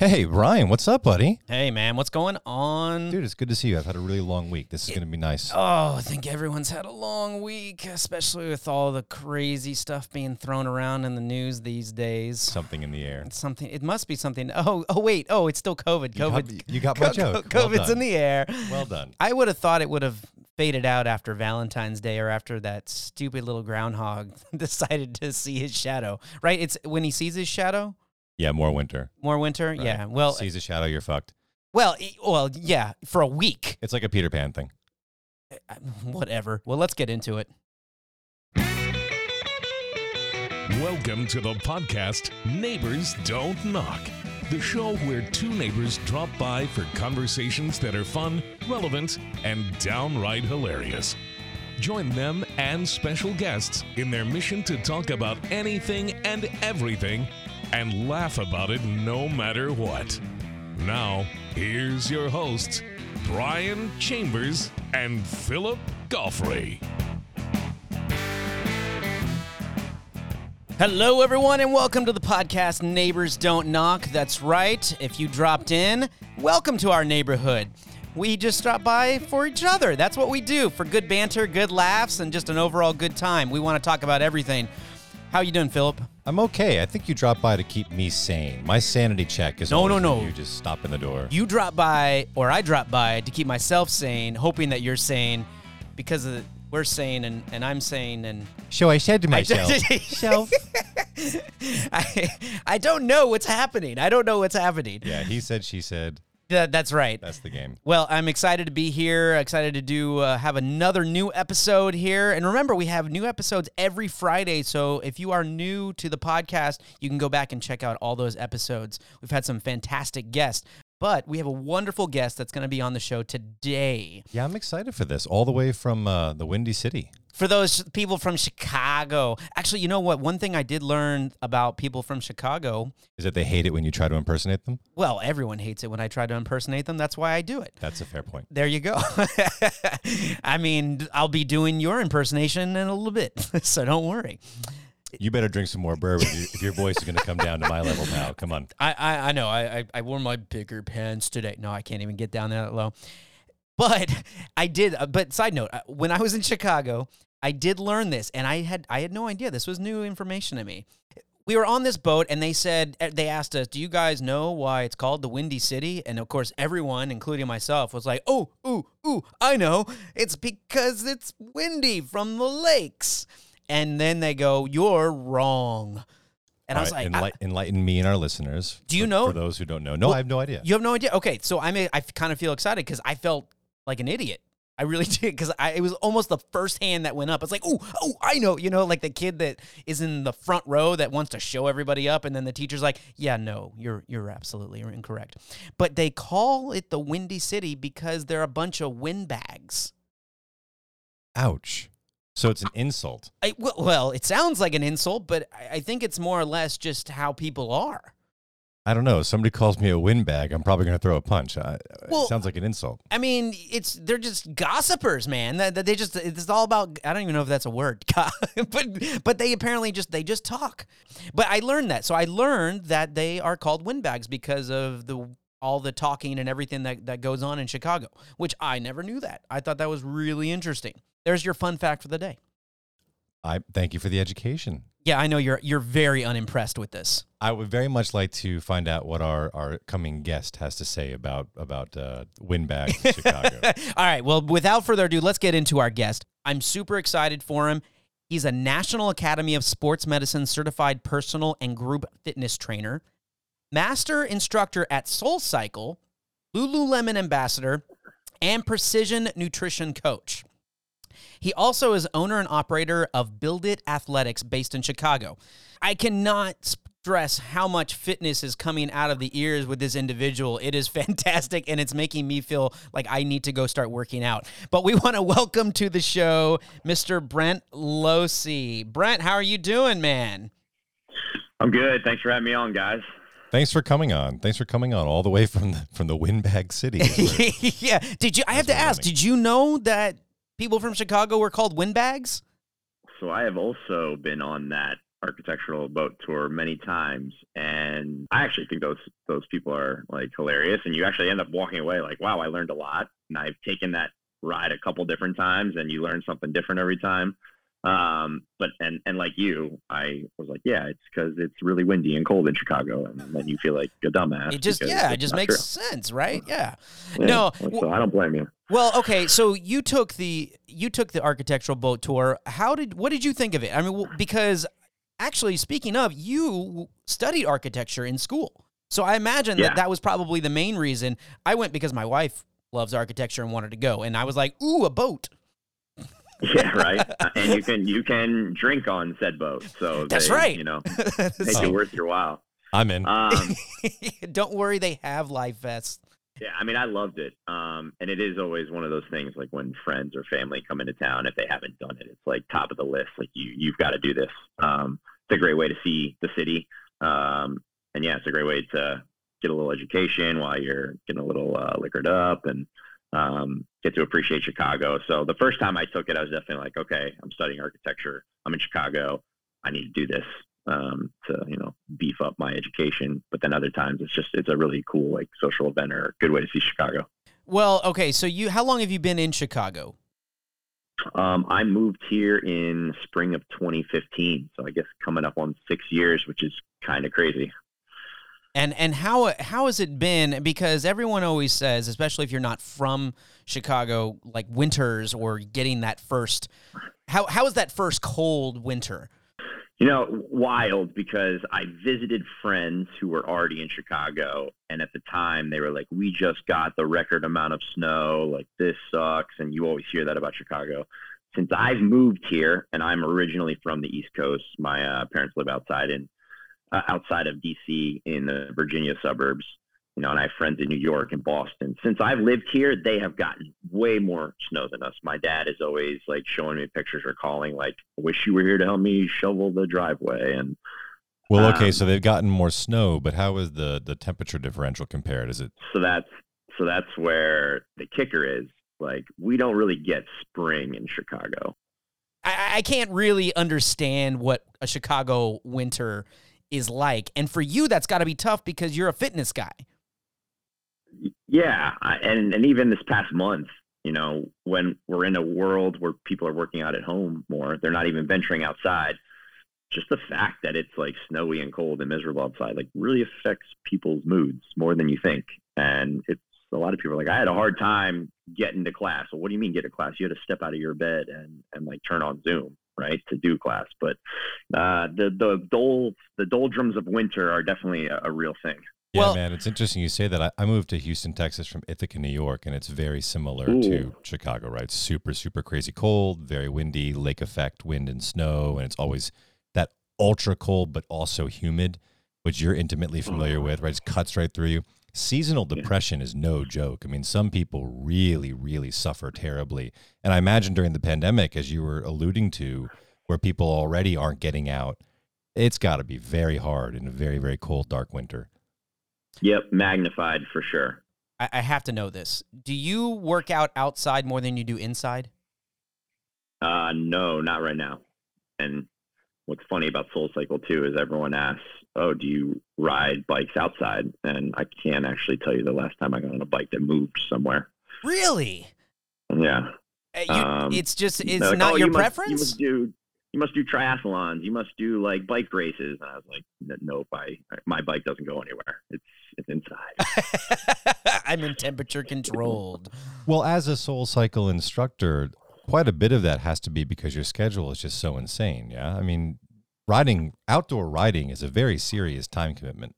Hey, Ryan, what's up, buddy? Hey, man, what's going on? Dude, it's good to see you. I've had a really long week. This is going to be nice. Oh, I think everyone's had a long week, especially with all the crazy stuff being thrown around in the news these days. Something in the air. It's something. It must be something. Oh, oh, wait. Oh, it's still COVID. You got- COVID. you got my joke. COVID's done. in the air. Well done. I would have thought it would have faded out after Valentine's Day or after that stupid little groundhog decided to see his shadow. Right? It's when he sees his shadow. Yeah, more winter. More winter. Right. Yeah. Well. sees a shadow, you're fucked. Well. Well. Yeah. For a week. It's like a Peter Pan thing. Eh, whatever. Well, let's get into it. Welcome to the podcast Neighbors Don't Knock, the show where two neighbors drop by for conversations that are fun, relevant, and downright hilarious. Join them and special guests in their mission to talk about anything and everything and laugh about it no matter what. Now, here's your hosts, Brian Chambers and Philip Goffrey. Hello, everyone, and welcome to the podcast Neighbors Don't Knock. That's right. If you dropped in, welcome to our neighborhood. We just drop by for each other. That's what we do for good banter, good laughs, and just an overall good time. We want to talk about everything. How you doing, Philip? I'm okay. I think you dropped by to keep me sane. My sanity check is No, no, always when no. You just stop in the door. You drop by, or I drop by to keep myself sane, hoping that you're sane because of we're sane and, and I'm sane and So I said to I- myself, Self. I, I don't know what's happening. I don't know what's happening. yeah, he said, she said. Yeah, that's right. That's the game. Well, I'm excited to be here. Excited to do uh, have another new episode here. And remember, we have new episodes every Friday. So if you are new to the podcast, you can go back and check out all those episodes. We've had some fantastic guests, but we have a wonderful guest that's going to be on the show today. Yeah, I'm excited for this. All the way from uh, the Windy City. For those people from Chicago, actually, you know what? One thing I did learn about people from Chicago. Is that they hate it when you try to impersonate them? Well, everyone hates it when I try to impersonate them. That's why I do it. That's a fair point. There you go. I mean, I'll be doing your impersonation in a little bit, so don't worry. You better drink some more bourbon if your voice is going to come down to my level, pal. Come on. I I, I know. I, I I wore my bigger pants today. No, I can't even get down that low. But I did. uh, But side note, uh, when I was in Chicago, I did learn this, and I had I had no idea. This was new information to me. We were on this boat, and they said uh, they asked us, "Do you guys know why it's called the Windy City?" And of course, everyone, including myself, was like, "Oh, ooh, ooh, I know. It's because it's windy from the lakes." And then they go, "You're wrong." And I was right, like, I- enlighten me and our listeners. Do you for- know- For those who don't know. No, Well, I have no idea. You have no idea. Okay, so I may I kind of feel excited because I felt like an idiot. I really did because I it was almost the first hand that went up. It's like, oh, oh, I know, you know, like the kid that is in the front row that wants to show everybody up, and then the teacher's like, yeah, no, you're you're absolutely incorrect. But they call it the Windy City because they're a bunch of windbags. Ouch. So it's an insult. I, well, well, it sounds like an insult, but I, I think it's more or less just how people are. I don't know. Somebody calls me a windbag. I'm probably going to throw a punch. I, Well- it sounds like an insult. I mean, it's they're just gossipers, man. That that they just it's all about. I don't even know if that's a word, but but they apparently just they just talk. But I learned that, so I learned that they are called windbags because of the all the talking and everything that that goes on in Chicago, which I never knew that. I thought that was really interesting. There's your fun fact for the day. I thank you for the education. Yeah, I know you're you're very unimpressed with this. I would very much like to find out what our, our coming guest has to say about about uh, windbags in Chicago. All right. Well, without further ado, let's get into our guest. I'm super excited for him. He's a National Academy of Sports Medicine certified personal and group fitness trainer, master instructor at Soul Cycle, Lululemon ambassador, and precision nutrition coach. He also is owner and operator of Build It Athletics based in Chicago. I cannot stress how much fitness is coming out of the ears with this individual. It is fantastic and it's making me feel like I need to go start working out. But we want to welcome to the show Mr. Brent Losi. Brent, how are you doing, man? I'm good. Thanks for having me on, guys. Thanks for coming on. Thanks for coming on all the way from the, from the windbag city. yeah. Did you I have to That's what I ask, mean. did you know that people from Chicago were called windbags? So I have also been on that architectural boat tour many times, and I actually think those those people are like hilarious. And you actually end up walking away like, wow, I learned a lot, and I've taken that ride a couple different times, and you learn something different every time. Um, but and and like you, I was like, yeah, it's because it's really windy and cold in Chicago, and then you feel like a dumbass. It just yeah, it just makes true. sense, right? Yeah. Yeah, No, so I don't blame you. Well, okay, so you took the you took the architectural boat tour. How did what did you think of it? I mean, because actually, speaking of, you studied architecture in school, so I imagine Yeah. that that was probably the main reason. I went because my wife loves architecture and wanted to go, and I was like, "Ooh, a boat." Yeah, right. And you can you can drink on said boat, so That's they, right. You know, make So- it worth your while. I'm in. Um, Don't worry, they have life vests. Yeah, I mean, I loved it. Um, and it is always one of those things like when friends or family come into town, if they haven't done it, it's like top of the list. Like you, you've got to do this. Um, it's a great way to see the city. Um, and yeah, it's a great way to get a little education while you're getting a little uh, liquored up and um, get to appreciate Chicago. So the first time I took it, I was definitely like, okay, I'm studying architecture. I'm in Chicago. I need to do this um, to you know beef up my education. But then other times it's just it's a really cool like social event or a good way to see Chicago. Well, okay, so you how long have you been in Chicago? Um, I moved here in spring of 2015, so I guess coming up on six years, which is kind of crazy. And and how how has it been? Because everyone always says, especially if you're not from Chicago, like winters or getting that first. How how is that first cold winter? You know, wild because I visited friends who were already in Chicago, and at the time they were like, "We just got the record amount of snow. Like this sucks." And you always hear that about Chicago. Since I've moved here, and I'm originally from the East Coast, my uh, parents live outside in uh, outside of DC in the Virginia suburbs. You know, and I have friends in New York and Boston. Since I've lived here, they have gotten way more snow than us. My dad is always like showing me pictures or calling, like, "I wish you were here to help me shovel the driveway." And well, okay, um, so they've gotten more snow, but how is the the temperature differential compared? Is it so that's so that's where the kicker is. Like, we don't really get spring in Chicago. I, I can't really understand what a Chicago winter is like, and for you, that's got to be tough because you're a fitness guy. Yeah, and and even this past month, you know, when we're in a world where people are working out at home more, they're not even venturing outside. Just the fact that it's like snowy and cold and miserable outside, like really affects people's moods more than you think. And it's a lot of people are like, I had a hard time getting to class. Well, what do you mean get to class? You had to step out of your bed and and like turn on Zoom, right, to do class. But uh, the the dole the doldrums of winter are definitely a, a real thing. Yeah, Well- man, it's interesting you say that. I, I moved to Houston, Texas from Ithaca, New York, and it's very similar Ooh. to Chicago, right? Super, super crazy cold, very windy, lake effect, wind and snow, and it's always that ultra cold but also humid, which you're intimately familiar with, right? It cuts right through you. Seasonal Yeah. depression is no joke. I mean, some people really, really suffer terribly. And I imagine during the pandemic, as you were alluding to, where people already aren't getting out, it's got to be very hard in a very, very cold, dark winter. Yep, magnified for sure. I, I have to know this. Do you work out outside more than you do inside? Uh, no, not right now. And what's funny about Soul Cycle too is everyone asks, "Oh, do you ride bikes outside?" And I can't actually tell you the last time I got on a bike that moved somewhere. Really? Yeah, Uh, you- Um, it's just it's like, not "Oh, your you must- preference. you must do you must do triathlons. You must do like bike races. And I was like, "Nope, I my bike doesn't go anywhere. It's it's inside." I'm in temperature controlled. Well, as a soul cycle instructor, quite a bit of that has to be because your schedule is just so insane. Yeah. I mean, riding, outdoor riding is a very serious time commitment.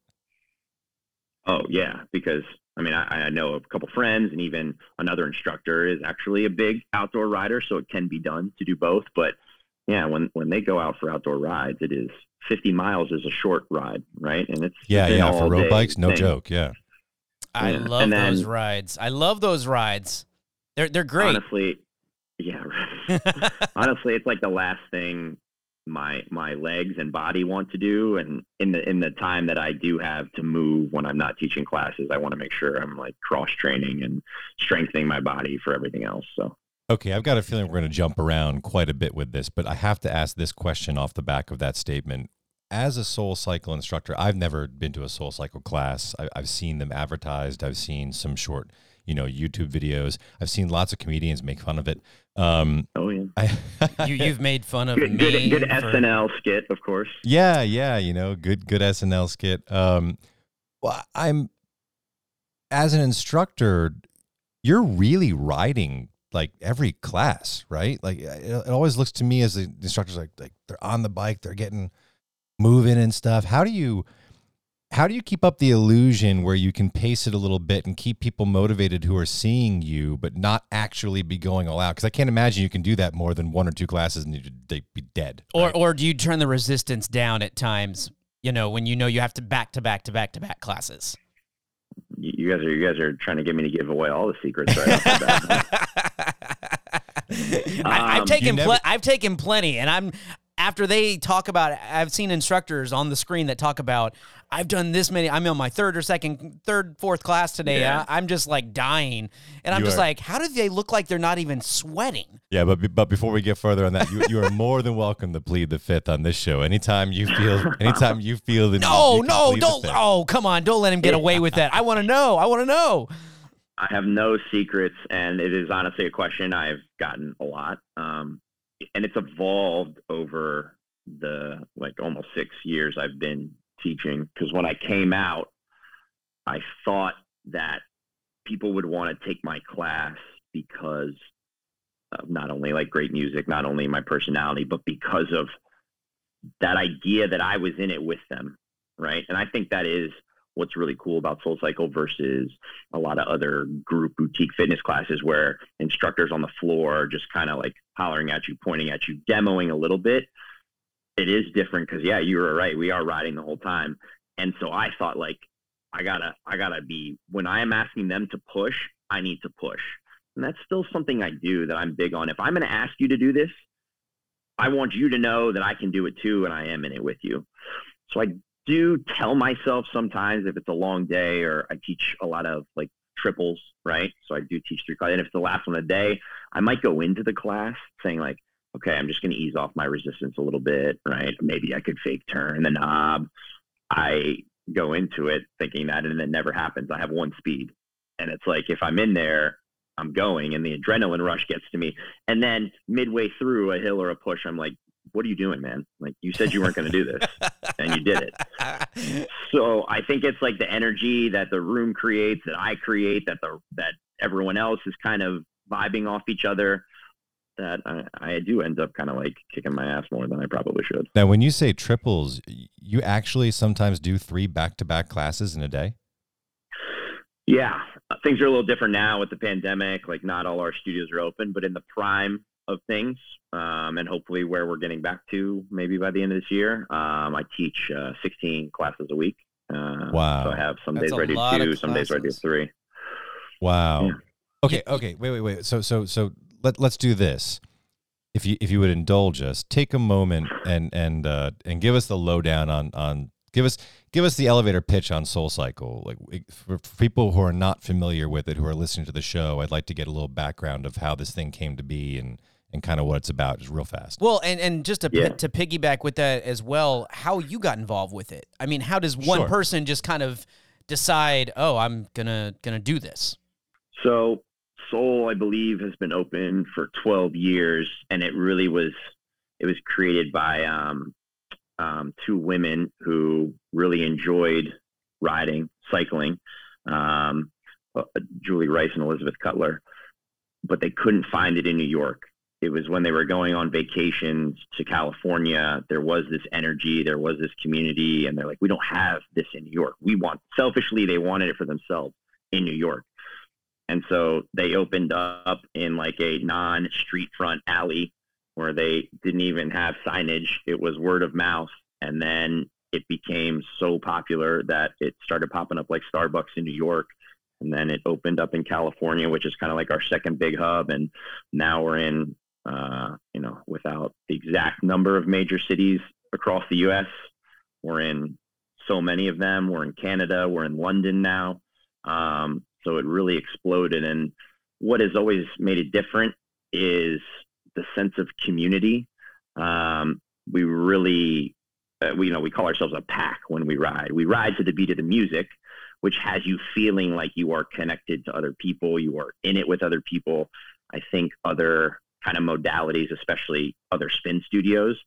Oh yeah, because I mean I, I know a couple friends and even another instructor is actually a big outdoor rider, so it can be done to do both. But yeah, when when they go out for outdoor rides, it is 50 miles is a short ride, right? And it's Yeah. Yeah. For road bikes, no thing. joke. Yeah. I Yeah. love And those rides. I love those rides. They're they're great. Honestly, yeah. Right. Honestly, it's like the last thing my my legs and body want to do and in the in the time that I do have to move when I'm not teaching classes I want to make sure I'm like cross training and strengthening my body for everything else so Okay, I've got a feeling we're going to jump around quite a bit with this, but I have to ask this question off the back of that statement. As a Soul Cycle instructor, I've never been to a Soul Cycle class. I, I've seen them advertised. I've seen some short, you know, YouTube videos. I've seen lots of comedians make fun of it. Um, Oh yeah. I, You, you've made fun of Good, me. good, good for- SNL skit, of course. Yeah, yeah, you know, good good SNL skit. Um well, I'm as an instructor, you're really riding like every class, right? Like it, it always looks to me as the instructors like like they're on the bike, they're getting moving and stuff. How do you how do you keep up the illusion where you can pace it a little bit and keep people motivated who are seeing you but not actually be going all out? Because I can't imagine you can do that more than one or two classes and you'd they'd be dead. Or, right? or do you turn the resistance down at times? You know, when you know you have to back to back to back to back classes. You you guys are you guys are trying to get me to give away all the secrets right off the bat. I, I've Um, taken never- pl- I've taken plenty, and I'm after they talk about. I've seen instructors on the screen that talk about. I've done this many. I'm on my third or second, third, fourth class today. Yeah. I, I'm just like dying, and I'm You just are- like, how do they look like they're not even sweating? Yeah, but but before we get further on that, you, you are more than welcome to plead the fifth on this show. Anytime you feel, anytime you feel the need, No, you can no, plead don't. Oh, come on, don't let him get away with that. I want to know. I want to know. I have no secrets, and it is honestly a question I've gotten a lot, um, and it's evolved over the like almost six years I've been teaching. Because when I came out, I thought that people would want to take my class because of not only like great music, not only my personality, but because of that idea that I was in it with them, right? And I think that is what's really cool about Soul Cycle versus a lot of other group boutique fitness classes where instructors on the floor just kind of like hollering at you, pointing at you, demoing a little bit. It is different because yeah, you were right. We are riding the whole time, and so I thought like I gotta, I gotta be when I am asking them to push, I need to push, and that's still something I do that I'm big on. If I'm going to ask you to do this, I want you to know that I can do it too, and I am in it with you. So I do tell myself sometimes if it's a long day or I teach a lot of like triples, right? So I do teach three classes. And if it's the last one of the day, I might go into the class saying like, okay, I'm just going to ease off my resistance a little bit, right? Maybe I could fake turn the knob. I go into it thinking that, and it never happens. I have one speed. And it's like, if I'm in there, I'm going and the adrenaline rush gets to me. And then midway through a hill or a push, I'm like, what are you doing, man? Like you said you weren't going to do this and you did it. So I think it's like the energy that the room creates, that I create, that the that everyone else is kind of vibing off each other. That I, I do end up kind of like kicking my ass more than I probably should. Now, when you say triples, you actually sometimes do three back-to-back classes in a day. Yeah, uh, things are a little different now with the pandemic. Like not all our studios are open, but in the prime of things, um, and hopefully where we're getting back to maybe by the end of this year, um, I teach uh, 16 classes a week. Uh, Wow. So I have some That's days a where I do two, some days where I do three. Wow. Yeah. Okay. Okay. Wait. Wait. Wait. So. So. So. Let Let's do this. If you if you would indulge us, take a moment and and uh, and give us the lowdown on on give us give us the elevator pitch on Soul Cycle. Like for, for people who are not familiar with it, who are listening to the show, I'd like to get a little background of how this thing came to be and and kind of what it's about, just real fast. Well, and, and just to Yeah. to piggyback with that as well, how you got involved with it. I mean, how does one Sure. person just kind of decide, oh, I'm gonna gonna do this? So Soul, I believe, has been open for 12 years, and it really was it was created by um, um, two women who really enjoyed riding, cycling, um, uh, Julie Rice and Elizabeth Cutler, but they couldn't find it in New York. It was when they were going on vacations to California. There was this energy, there was this community, and they're like, we don't have this in New York. We want selfishly, they wanted it for themselves in New York. And so they opened up in like a non street front alley where they didn't even have signage. It was word of mouth. And then it became so popular that it started popping up like Starbucks in New York. And then it opened up in California, which is kind of like our second big hub. And now we're in, uh, you know, without the exact number of major cities across the U.S., we're in so many of them. We're in Canada. We're in London now. Um, so it really exploded. And what has always made it different is the sense of community. Um, we really, uh, we you know, we call ourselves a pack when we ride. We ride to the beat of the music, which has you feeling like you are connected to other people. You are in it with other people. I think other kind of modalities, especially other spin studios,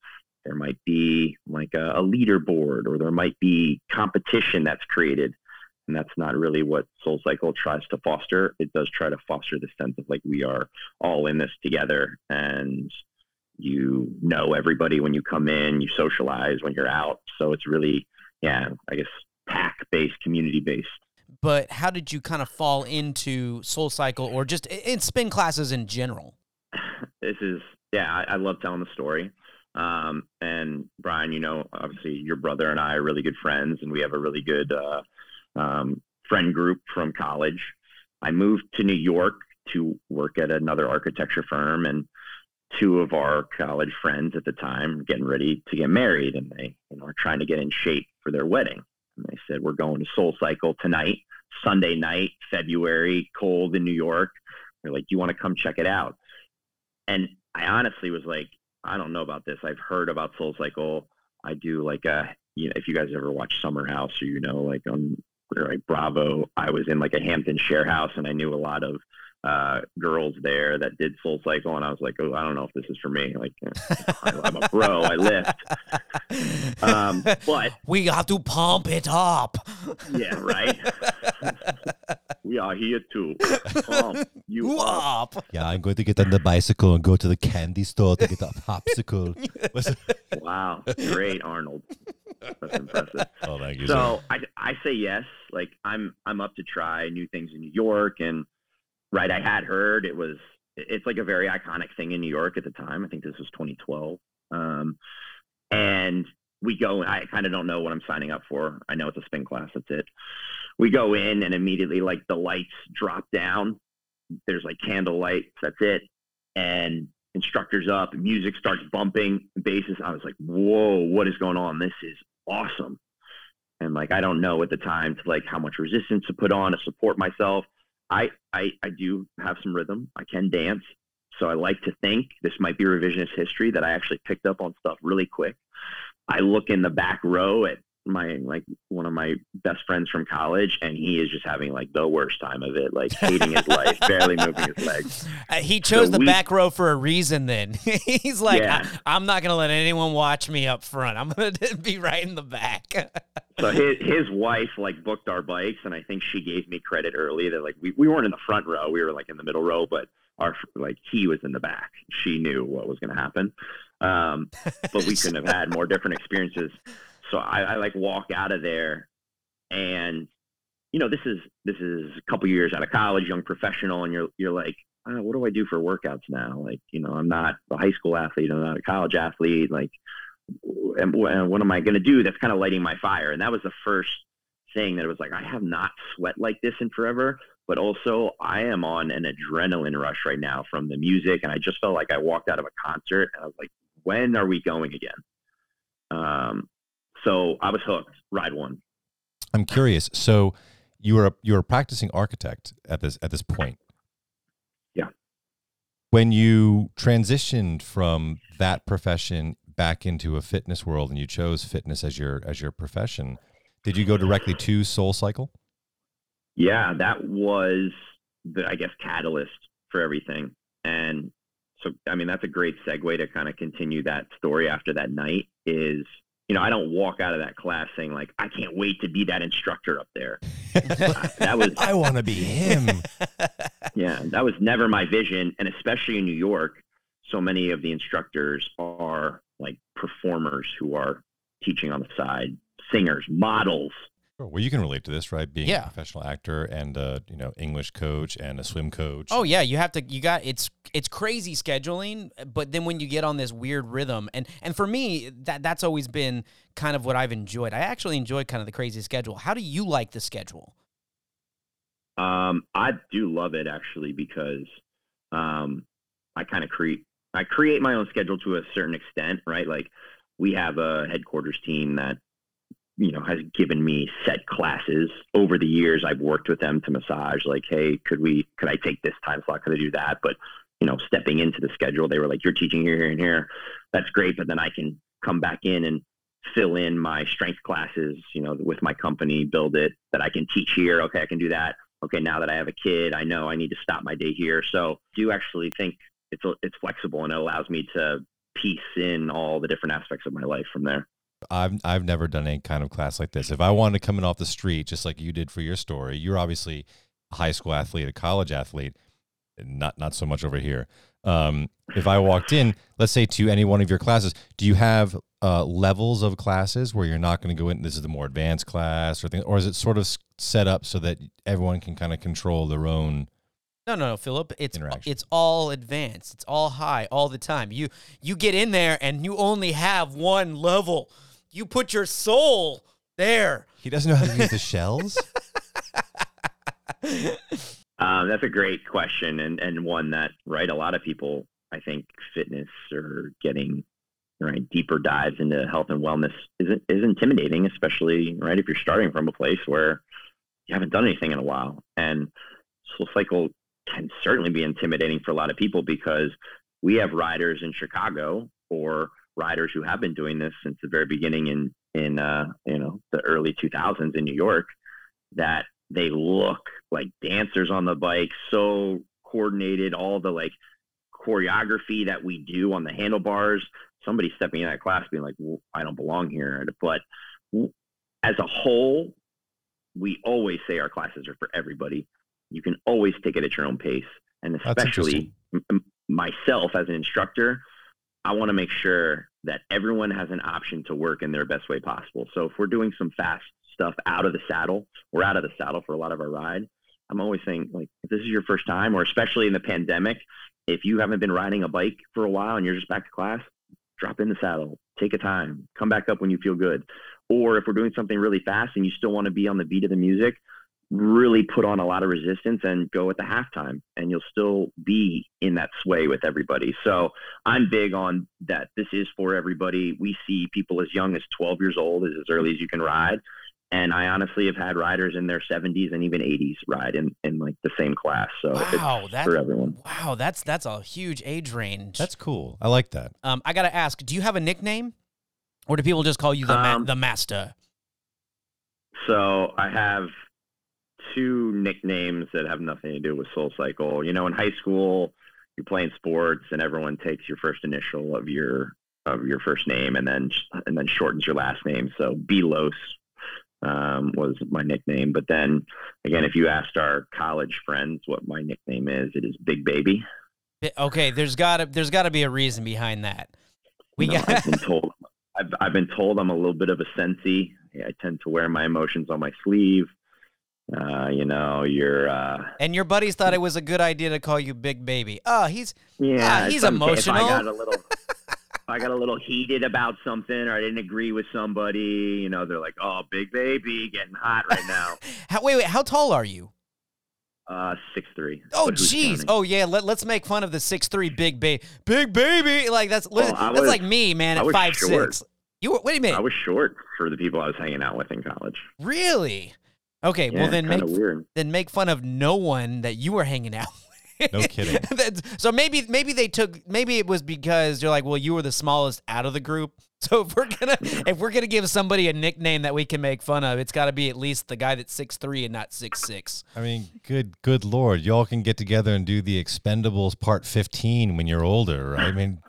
there might be like a, a leaderboard or there might be competition that's created and that's not really what soul cycle tries to foster. It does try to foster the sense of like we are all in this together and you know everybody when you come in you socialize when you're out. So it's really yeah i guess pack based community based but how did you kind of fall into soul cycle or just in spin classes in general? This is yeah i, I love telling the story. Um, and brian you know obviously your brother and i are really good friends and we have a really good uh, um, friend group from college. I moved to New York to work at another architecture firm, and two of our college friends at the time getting ready to get married, and they you know trying to get in shape for their wedding. And they said, "We're going to Soul Cycle tonight, Sunday night, February, cold in New York." They're like, "Do you want to come check it out?" And I honestly was like, "I don't know about this. I've heard about Soul Cycle. I do like a you know, if you guys ever watch Summer House or you know, like on like Bravo. I was in like a Hampton share house and I knew a lot of uh, girls there that did Soul Cycle, and I was like, oh, I don't know if this is for me. Like, I'm a pro. I lift. Um, but we have to pump it up. Yeah, right. we are here to pump you up. Yeah, I'm going to get on the bicycle and go to the candy store to get a popsicle. wow, great, Arnold. That's impressive. Oh, thank you. So I, I say yes. Like I'm I'm up to try new things in New York and right. I had heard it was it's like a very iconic thing in New York at the time. I think this was 2012. Um, and we go. I kind of don't know what I'm signing up for. I know it's a spin class. That's it. We go in and immediately like the lights drop down. There's like candle lights. That's it. And instructors up, music starts bumping, basses. I was like, whoa, what is going on? This is awesome. And like, I don't know at the time to like how much resistance to put on to support myself. I, I, I do have some rhythm. I can dance. So I like to think this might be revisionist history that I actually picked up on stuff really quick. I look in the back row at my like one of my best friends from college and he is just having like the worst time of it like hating his life barely moving his legs. Uh, he chose so the we, back row for a reason then. He's like yeah. I, am not gonna let anyone watch me up front. I'm gonna be right in the back. So his, his wife like booked our bikes and i think she gave me credit early that like we, we weren't in the front row we were like in the middle row but our like he was in the back. She knew what was going to happen. Um, but we couldn't have had more different experiences so I, I like walk out of there and you know this is this is a couple years out of college young professional and you're you're like oh, what do i do for workouts now? Like you know i'm not a high school athlete i'm not a college athlete like and, and what am i going to do? That's kind of lighting my fire and that was the first thing that it was like i have not sweat like this in forever but also i am on an adrenaline rush right now from the music and i just felt like i walked out of a concert and i was like when are we going again? Um, so I was hooked. Ride one. I'm curious. So you were a, you were a practicing architect at this at this point. Yeah. When you transitioned from that profession back into a fitness world and you chose fitness as your as your profession, did you go directly to Soul Cycle? Yeah, that was the I guess catalyst for everything. And so I mean that's a great segue to kind of continue that story after that night is you know, I don't walk out of that class saying like, I can't wait to be that instructor up there. Uh, that was I want to be him. yeah, that was never my vision, and especially in New York, so many of the instructors are like performers who are teaching on the side, singers, models, well, you can relate to this, right? Being yeah. a professional actor and a you know English coach and a swim coach. Oh yeah, you have to. You got it's it's crazy scheduling, but then when you get on this weird rhythm, and and for me that that's always been kind of what I've enjoyed. I actually enjoy kind of the crazy schedule. How do you like the schedule? Um, I do love it actually because um, I kind of create I create my own schedule to a certain extent, right? Like we have a headquarters team that you know, has given me set classes over the years. I've worked with them to massage, like, hey, could we, could I take this time slot? Could I do that? But you know, stepping into the schedule, they were like, "You're teaching here, here, and here. That's great, but then I can come back in and fill in my strength classes, you know, with my company, build it that I can teach here. Okay, I can do that. Okay, now that I have a kid, I know I need to stop my day here. So, do actually think it's it's flexible and it allows me to piece in all the different aspects of my life from there. I've I've never done any kind of class like this. If I wanted to come in off the street, just like you did for your story, you're obviously a high school athlete, a college athlete, not not so much over here. Um, if I walked in, let's say to any one of your classes, do you have uh, levels of classes where you're not going to go in? This is the more advanced class, or thing, or is it sort of set up so that everyone can kind of control their own no, no, no, Philip. It's it's all advanced. It's all high all the time. You you get in there and you only have one level. You put your soul there. He doesn't know how to use the shells. Um, that's a great question and and one that right a lot of people I think fitness or getting right deeper dives into health and wellness is is intimidating, especially right if you're starting from a place where you haven't done anything in a while and Soul Cycle can certainly be intimidating for a lot of people because we have riders in Chicago or riders who have been doing this since the very beginning in in uh, you know the early 2000s in New York that they look like dancers on the bike, so coordinated, all the like choreography that we do on the handlebars. Somebody stepping in that class being like, well, I don't belong here. But as a whole, we always say our classes are for everybody you can always take it at your own pace. And especially m- myself as an instructor, I want to make sure that everyone has an option to work in their best way possible. So if we're doing some fast stuff out of the saddle, we're out of the saddle for a lot of our ride. I'm always saying, like, if this is your first time, or especially in the pandemic, if you haven't been riding a bike for a while and you're just back to class, drop in the saddle, take a time, come back up when you feel good. Or if we're doing something really fast and you still want to be on the beat of the music, really put on a lot of resistance and go at the halftime and you'll still be in that sway with everybody. So I'm big on that. This is for everybody. We see people as young as 12 years old as, as early as you can ride. And I honestly have had riders in their 70s and even 80s ride in, in like the same class. So wow, that's, for everyone. Wow, that's that's a huge age range. That's cool. I like that. Um, I got to ask, do you have a nickname, or do people just call you the um, ma- the master? So I have two nicknames that have nothing to do with Soul Cycle. You know, in high school, you're playing sports, and everyone takes your first initial of your of your first name, and then and then shortens your last name. So Belos um, was my nickname. But then again, if you asked our college friends what my nickname is, it is Big Baby. Okay, there's got to there's got to be a reason behind that. We got. I've been told. I've, I've been told I'm a little bit of a sensei. I tend to wear my emotions on my sleeve. Uh, you know, you're uh, and your buddies thought it was a good idea to call you Big Baby. Oh, he's yeah, he's emotional. If I got a little, I got a little heated about something, or I didn't agree with somebody, you know, they're like, "Oh, Big Baby, getting hot right now." how, wait, wait, how tall are you? Uh, six three. Oh, jeez. Oh, yeah. Let, let's make fun of the six three big baby. Big baby. Like that's oh, that's was, like me, man, at five short. six. You were, wait a minute. I was short for the people I was hanging out with in college. Really? Okay, yeah, well then make weird. then make fun of no one that you were hanging out. with. No kidding. so maybe maybe they took maybe it was because you're like, well, you were the smallest out of the group. So if we're gonna if we're gonna give somebody a nickname that we can make fun of, it's got to be at least the guy that's six three and not six six. I mean, good good lord, y'all can get together and do the Expendables Part fifteen when you're older. Right? I mean,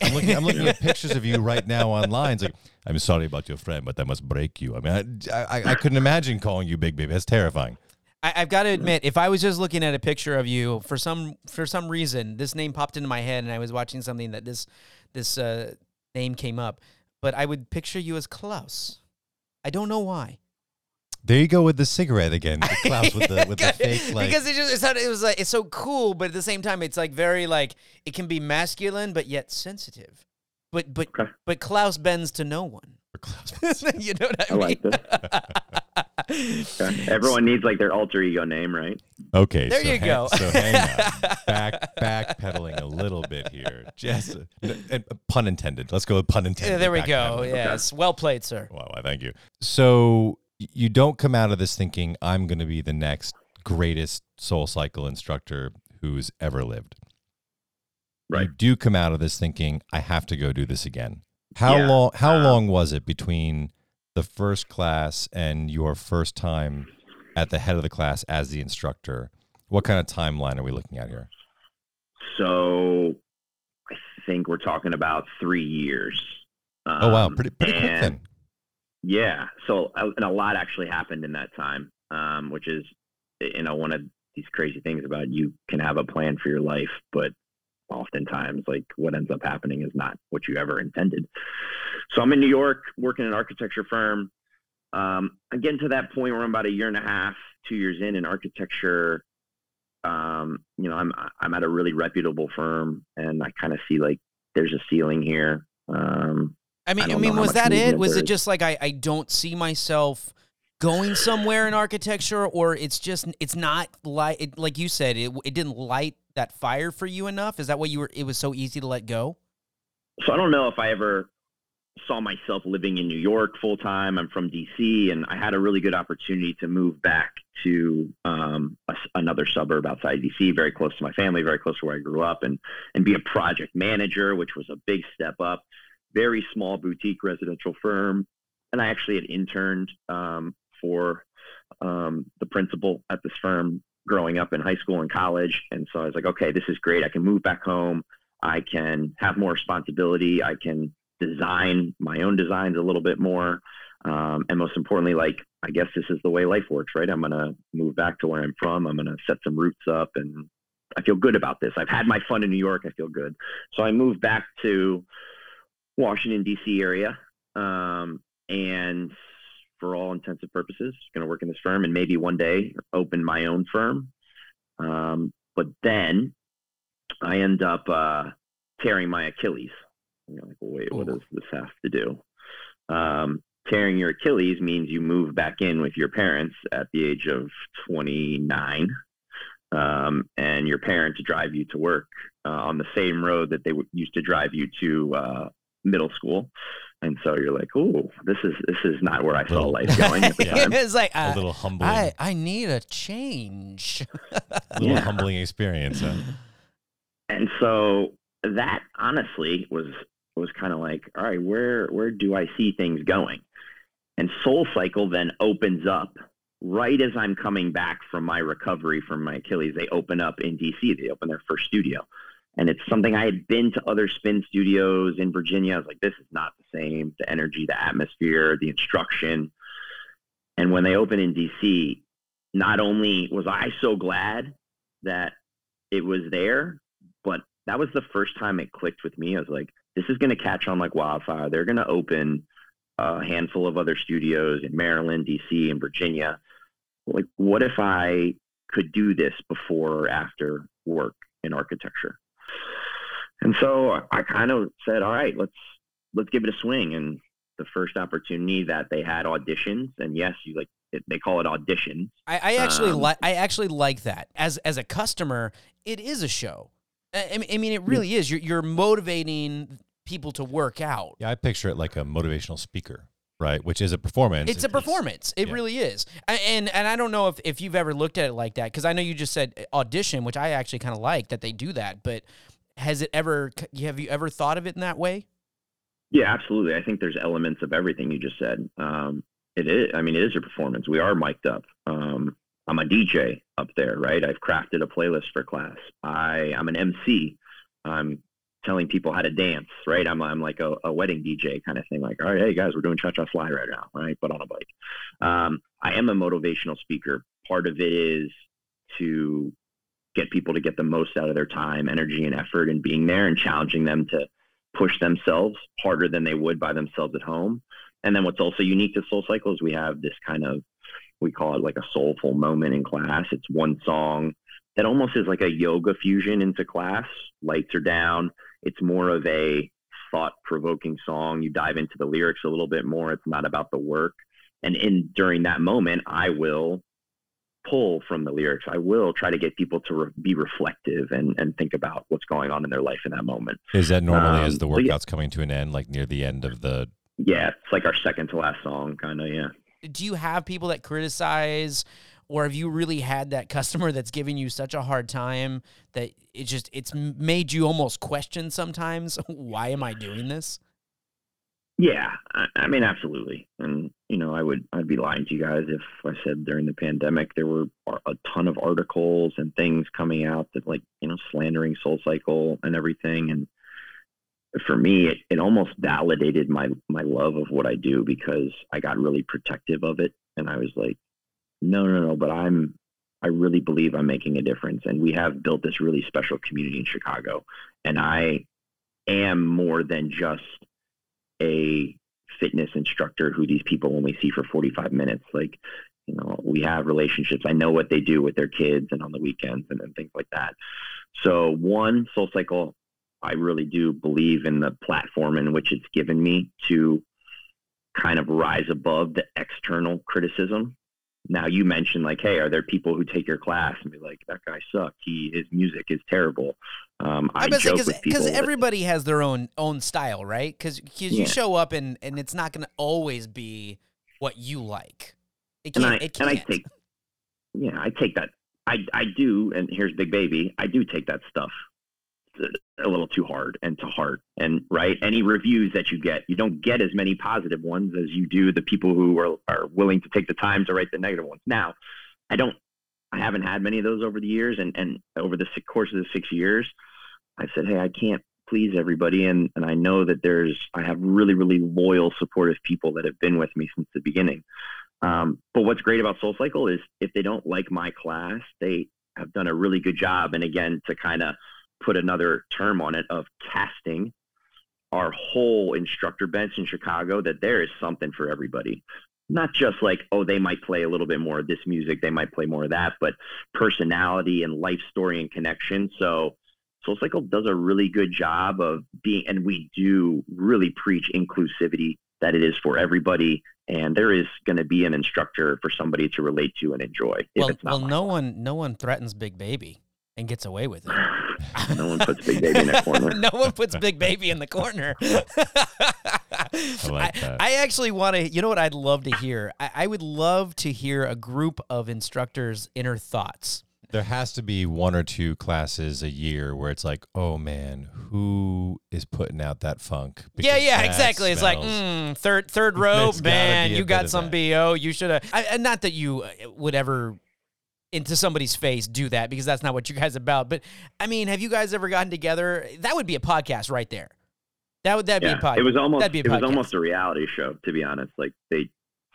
I'm looking, I'm looking at pictures of you right now online. It's like, I'm sorry about your friend, but that must break you. I mean, I, I, I couldn't imagine calling you Big Baby. That's terrifying. I, have got to admit, if I was just looking at a picture of you for some for some reason, this name popped into my head, and I was watching something that this this uh, name came up, but I would picture you as Klaus. I don't know why. There you go with the cigarette again, the Klaus with the with the fake like. Because it just it's, it was like it's so cool, but at the same time, it's like very like it can be masculine but yet sensitive. But but okay. but Klaus bends to no one. you know what I, I mean? like this. okay. Everyone needs like their alter ego name, right? Okay, there so you go. So hang on, back backpedaling a little bit here. Just uh, pun intended. Let's go with pun intended. Yeah, there we go. Yes, okay. well played, sir. Wow, thank you. So you don't come out of this thinking I'm going to be the next greatest soul cycle instructor who's ever lived. You Right. do come out of this thinking, I have to go do this again. How Yeah. long? How Um, long was it between the first class and your first time at the head of the class as the instructor? What kind of timeline are we looking at here? So I think we're talking about three years. Oh wow, Um, pretty pretty quick then. Yeah. So and a lot actually happened in that time, um, which is you know one of these crazy things about you can have a plan for your life, but oftentimes like what ends up happening is not what you ever intended. So I'm in New York working in an architecture firm. Um, I'm getting to that point where I'm about a year and a half, two years in in architecture. Um, you know, I'm I'm at a really reputable firm, and I kind of see like there's a ceiling here. Um, I mean, I I, mean, was that it? Was it just like I, I don't see myself going somewhere in architecture, or it's just it's not like it, like you said, it it didn't light that fire for you enough? Is that what you were? It was so easy to let go. so I don't know if I ever saw myself living in New York full time. I'm from DC, and I had a really good opportunity to move back to um, a another suburb outside DC, very close to my family, very close to where I grew up, and and be a project manager, which was a big step up. Very small boutique residential firm, and I actually had interned um, for um, the principal at this firm growing up in high school and college, and so I was like, okay, this is great. I can move back home. I can have more responsibility. I can design my own designs a little bit more. Um, and most importantly, like, I guess this is the way life works, right? I'm going to move back to where I'm from. I'm going to set some roots up and I feel good about this. I've had my fun in New York. I feel good. So I moved back to Washington, D.C. area. Um, and for all intents and purposes, going to work in this firm and maybe one day open my own firm. Um, but then I end up uh, tearing my Achilles. Like, wait, what does this have to do? Um, tearing your Achilles means you move back in with your parents at the age of 29, um, and your parents drive you to work uh, on the same road that they w- used to drive you to uh, middle school. And so you're like, oh, this is this is not where I saw life going at the Yeah. time. it's like A uh, little humbling, I I need a change. a little Yeah. humbling experience. Huh? and so that honestly was was kind of like all right where where do i see things going and soul cycle then opens up right as i'm coming back from my recovery from my achilles they open up in dc they open their first studio and it's something i had been to other spin studios in virginia i was like this is not the same the energy the atmosphere the instruction and when they opened in dc not only was i so glad that it was there but that was the first time it clicked with me. I was like, this is going to catch on like wildfire. They're going to open a handful of other studios in Maryland, DC, and Virginia. Like, what if I could do this before or after work in architecture? And so I kind of said, all right, let's let's give it a swing. And the first opportunity that they had auditions, and yes, you like it, they call it auditions. I, I actually Um, like I actually like that as as a customer. It is a show. I, I mean- it really is. You're you're motivating people to work out. Yeah, I picture it like a motivational speaker, right? Which is a performance. It's a performance. It yeah. really is. And and I don't know if, if you've ever looked at it like that because I know you just said audition, which I actually kind of like that they do that. But has it ever? Have you ever thought of it in that way? Yeah, absolutely. I think there's elements of everything you just said. Um, it is. I mean, it is a performance. We are mic'd up. Um, I'm a DJ up there, right? I've crafted a playlist for class. I I'm an MC. I'm telling people how to dance, right? I'm I'm like a, a wedding DJ kind of thing. Like, all right, hey guys, we're doing cha cha slide right now, right? But on a bike. Um, I am a motivational speaker. Part of it is to get people to get the most out of their time, energy, and effort in being there, and challenging them to push themselves harder than they would by themselves at home. And then what's also unique to Soul Cycle is we have this kind of we call it like a soulful moment in class. It's one song that almost is like a yoga fusion into class. Lights are down. It's more of a thought provoking song. You dive into the lyrics a little bit more. It's not about the work. And in during that moment, I will pull from the lyrics. I will try to get people to re- be reflective and, and think about what's going on in their life in that moment. Is that normally as Um, the so yeah. workout's coming to an end, like near the end of the? Yeah, it's like our second to last song, kind of. Yeah. Do you have people that criticize or have you really had that customer that's giving you such a hard time that it just it's made you almost question sometimes why am I doing this? Yeah, I, I mean, absolutely. And you know, I would I'd be lying to you guys if I said during the pandemic there were a ton of articles and things coming out that like you know slandering Soul Cycle and everything. And for me, it, it almost validated my my love of what I do because I got really protective of it, and I was like, no, no, no, but I'm I really believe I'm making a difference, and we have built this really special community in Chicago, and I am more than just a fitness instructor who these people only see for 45 minutes. Like, you know, we have relationships. I know what they do with their kids and on the weekends and, and things like that. So, one, Soul Cycle, I really do believe in the platform in which it's given me to kind of rise above the external criticism. Now, you mentioned like, hey, are there people who take your class and be like, that guy sucked. He his music is terrible. Um, I, I joke because everybody has their own own style, right? Because yeah. you show up and and it's not going to always be what you like. It can't. And I, it can't. And I take, yeah, I take that. I I do, and here's Big Baby. I do take that stuff a little too hard and to heart. And right, any reviews that you get, you don't get as many positive ones as you do the people who are are willing to take the time to write the negative ones. Now, I don't. I haven't had many of those over the years, and and over the course of the six years, I said, hey, I can't please everybody, and and I know that there's I have really really loyal, supportive people that have been with me since the beginning. Um, but what's great about Soul Cycle is if they don't like my class, they have done a really good job. And again, to kind of put another term on it of casting our whole instructor bench in Chicago, that there is something for everybody. Not just like oh they might play a little bit more of this music they might play more of that but personality and life story and connection. So Soul Cycle does a really good job of being, and we do really preach inclusivity that it is for everybody, and there is going to be an instructor for somebody to relate to and enjoy. Well, well, no one, no one threatens Big Baby and gets away with it. no one puts Big Baby in the corner. no one puts Big Baby in the corner. I, like I, I, actually want to. You know what? I'd love to hear. I, I would love to hear a group of instructors' inner thoughts there has to be one or two classes a year where it's like, oh man, who is putting out that funk? yeah, yeah, exactly. It's like mm, third third row, man, you got some bo. You should have. And not that you uh, would ever into somebody's face do that because that's not what you guys about. But I mean, have you guys ever gotten together? That would be a podcast right there. That would that yeah, be a podcast. It was almost it was almost a reality show, to be honest. Like they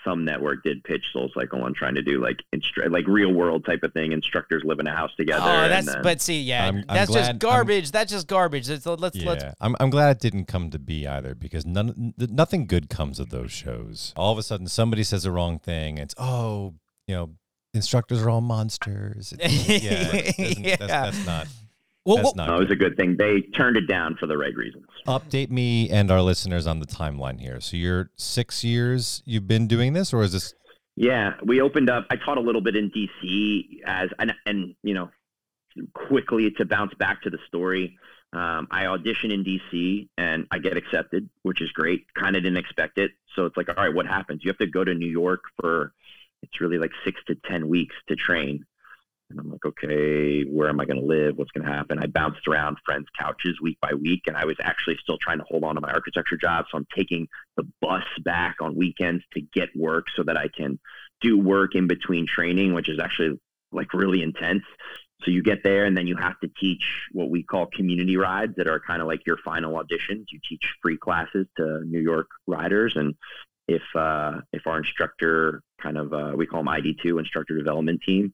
some network did pitch Soul Cycle on trying to do like instru- like real world type of thing. Instructors live in a house together. Oh, that's then, but see, yeah, I'm, I'm that's glad, just garbage. I'm, that's just garbage. Let's let's, yeah, let's. I'm I'm glad it didn't come to be either because none nothing good comes of those shows. All of a sudden, somebody says the wrong thing. It's oh, you know, instructors are all monsters. yeah, yeah. That's, that's not. Well, That's not no, it was a good thing. They turned it down for the right reasons. Update me and our listeners on the timeline here. So you're six years you've been doing this, or is this? Yeah, we opened up. I taught a little bit in DC as and, and you know quickly to bounce back to the story. Um, I audition in DC and I get accepted, which is great. Kind of didn't expect it. So it's like, all right, what happens? You have to go to New York for it's really like six to ten weeks to train. And I'm like, okay, where am I going to live? What's going to happen? I bounced around friends' couches week by week, and I was actually still trying to hold on to my architecture job. So I'm taking the bus back on weekends to get work so that I can do work in between training, which is actually like really intense. So you get there, and then you have to teach what we call community rides that are kind of like your final auditions. You teach free classes to New York riders, and if uh, if our instructor kind of uh, we call them IDT instructor development team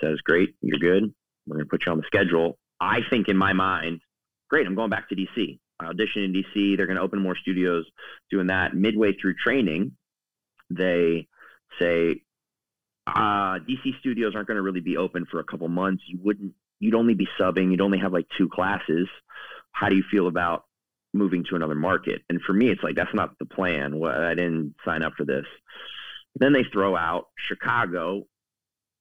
says, great, you're good. We're going to put you on the schedule. I think in my mind, great, I'm going back to DC. I audition in DC. They're going to open more studios doing that. Midway through training, they say, uh, DC studios aren't going to really be open for a couple months. You wouldn't, you'd only be subbing. You'd only have like two classes. How do you feel about moving to another market? And for me, it's like, that's not the plan. I didn't sign up for this. Then they throw out Chicago,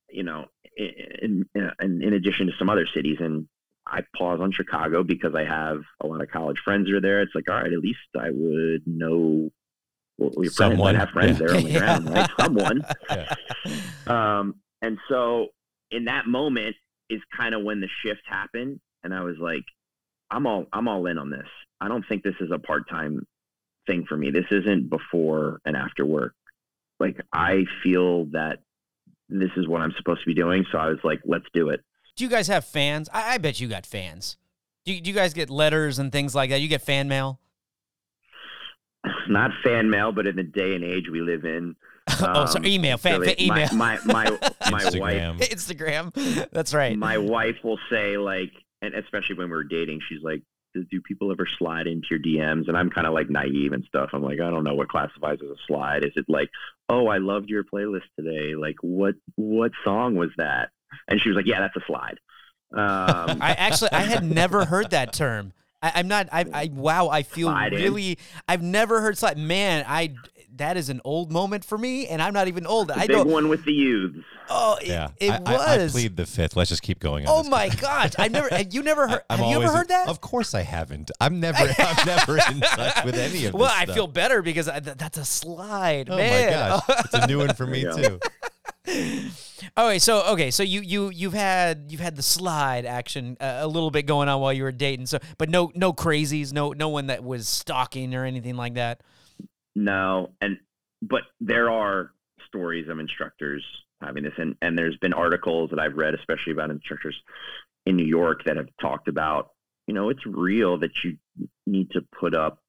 you know, in, in, in addition to some other cities. And I pause on Chicago because I have a lot of college friends that are there. It's like, all right, at least I would know well, your Someone. friends. I have friends yeah. there on the ground, right? Someone. Yeah. Um, And so in that moment is kind of when the shift happened. And I was like, I'm all I'm all in on this. I don't think this is a part time thing for me. This isn't before and after work. Like I feel that this is what I'm supposed to be doing. So I was like, let's do it. Do you guys have fans? I, I bet you got fans. Do you, do you guys get letters and things like that? You get fan mail? Not fan mail, but in the day and age we live in, oh, sorry, um, email, fan, really, fan, email, My my my, my wife Instagram. Instagram. That's right. my wife will say like, and especially when we were dating, she's like, "Do people ever slide into your DMs?" And I'm kind of like naive and stuff. I'm like, I don't know what classifies as a slide. Is it like, "Oh, I loved your playlist today. Like, what what song was that?" And she was like, "Yeah, that's a slide." Um, I actually I had never heard that term. I, I'm not. I, I wow. I feel Slide really. I've never heard slide. Man, I that is an old moment for me, and I'm not even old. I big don't. one with the youths. Oh, it, Yeah, it I, I- I, was. plead the fifth. Let's just keep going. On oh my gosh! I never. You never heard? I'm have you ever heard that? Of course I haven't. I'm never. I'm never in touch with any of. This. Well, this I stuff. feel better because I, th- that's a slide, Oh man. my gosh, it's a new one for me Yeah. Too. Okay, so okay, so you you you've had you've had the slide action uh, a little bit going on while you were dating. So, but no no crazies, no no one that was stalking or anything like that. No, and but there are stories of instructors having this, and and there's been articles that I've read, especially about instructors in New York, that have talked about, you know, it's real that you need to put up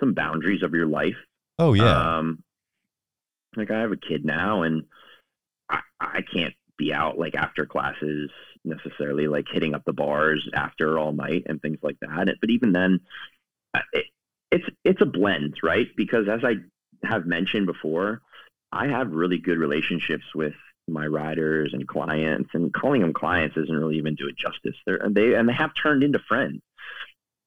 some boundaries of your life. Oh yeah. Um, like I have a kid now, and I, I can't be out like after classes necessarily, like hitting up the bars after all night and things like that. But even then, uh, it, it's it's a blend, right? Because as I have mentioned before, I have really good relationships with my riders and clients, and calling them clients doesn't really even do it justice. They're and they and they have turned into friends.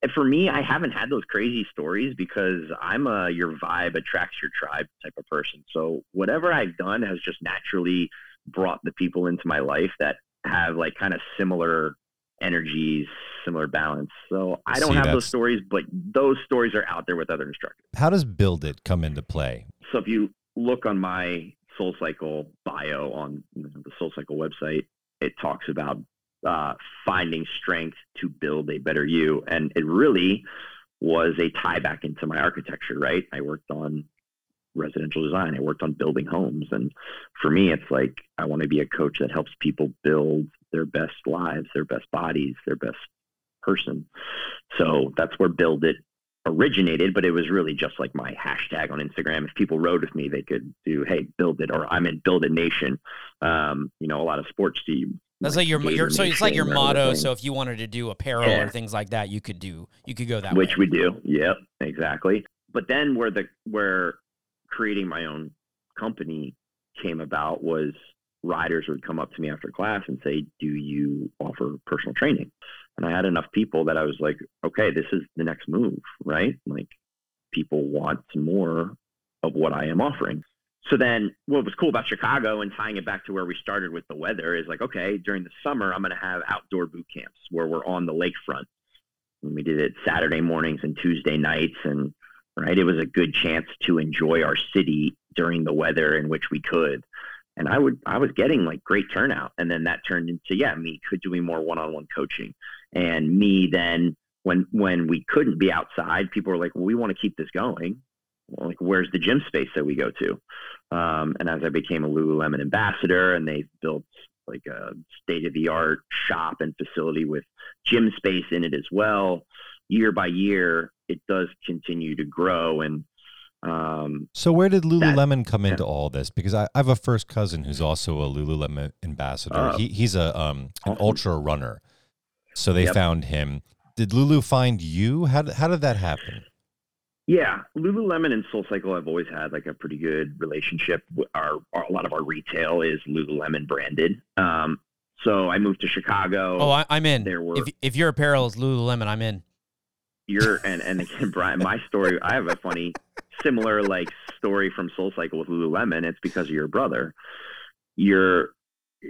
And for me, I haven't had those crazy stories because I'm a your vibe attracts your tribe type of person. So whatever I've done has just naturally brought the people into my life that have like kind of similar energies, similar balance. So I don't See, have those stories, but those stories are out there with other instructors. How does build it come into play? So if you look on my Soul Cycle bio on the Soul Cycle website, it talks about uh, finding strength to build a better you, and it really was a tie back into my architecture. Right, I worked on residential design. I worked on building homes, and for me, it's like I want to be a coach that helps people build their best lives, their best bodies, their best person. So that's where Build It originated, but it was really just like my hashtag on Instagram. If people rode with me, they could do, "Hey, build it," or "I'm in Build It Nation." Um, you know, a lot of sports teams. That's like your, your so it's like your Nation or other motto. So if you wanted to do apparel Yeah. or things like that, you could do you could go that which way. we do. Yep, exactly. But then where the where creating my own company came about was riders would come up to me after class and say, "Do you offer personal training?" And I had enough people that I was like, "Okay, this is the next move, right? Like people want more of what I am offering." So then what was cool about Chicago and tying it back to where we started with the weather is like, okay, during the summer, I'm going to have outdoor boot camps where we're on the lakefront. And we did it Saturday mornings and Tuesday nights. And right, it was a good chance to enjoy our city during the weather in which we could. And I would, I was getting like great turnout. And then that turned into, yeah, me could doing more one-on-one coaching and me then when, when we couldn't be outside, people were like, well, we want to keep this going. Like, where's the gym space that we go to? Um, and as I became a Lululemon ambassador, and they built like a state of the art shop and facility with gym space in it as well, year by year, it does continue to grow. And um, So where did That- Lululemon come yeah. into all this? Because I, I have a first cousin who's also a Lululemon ambassador. Oh. he, he's a um an Awesome. ultra runner. So they Yep. found him. Did Lulu find you? How how did that happen? Yeah, Lululemon and Soul Cycle have always had like a pretty good relationship. Our, our a lot of our retail is Lululemon branded. Um, so I moved to Chicago. Oh, I, I'm in. there were If if your apparel is Lululemon, I'm in. you're and and again brian my story i have a funny similar like story from soul cycle with lululemon it's because of your brother your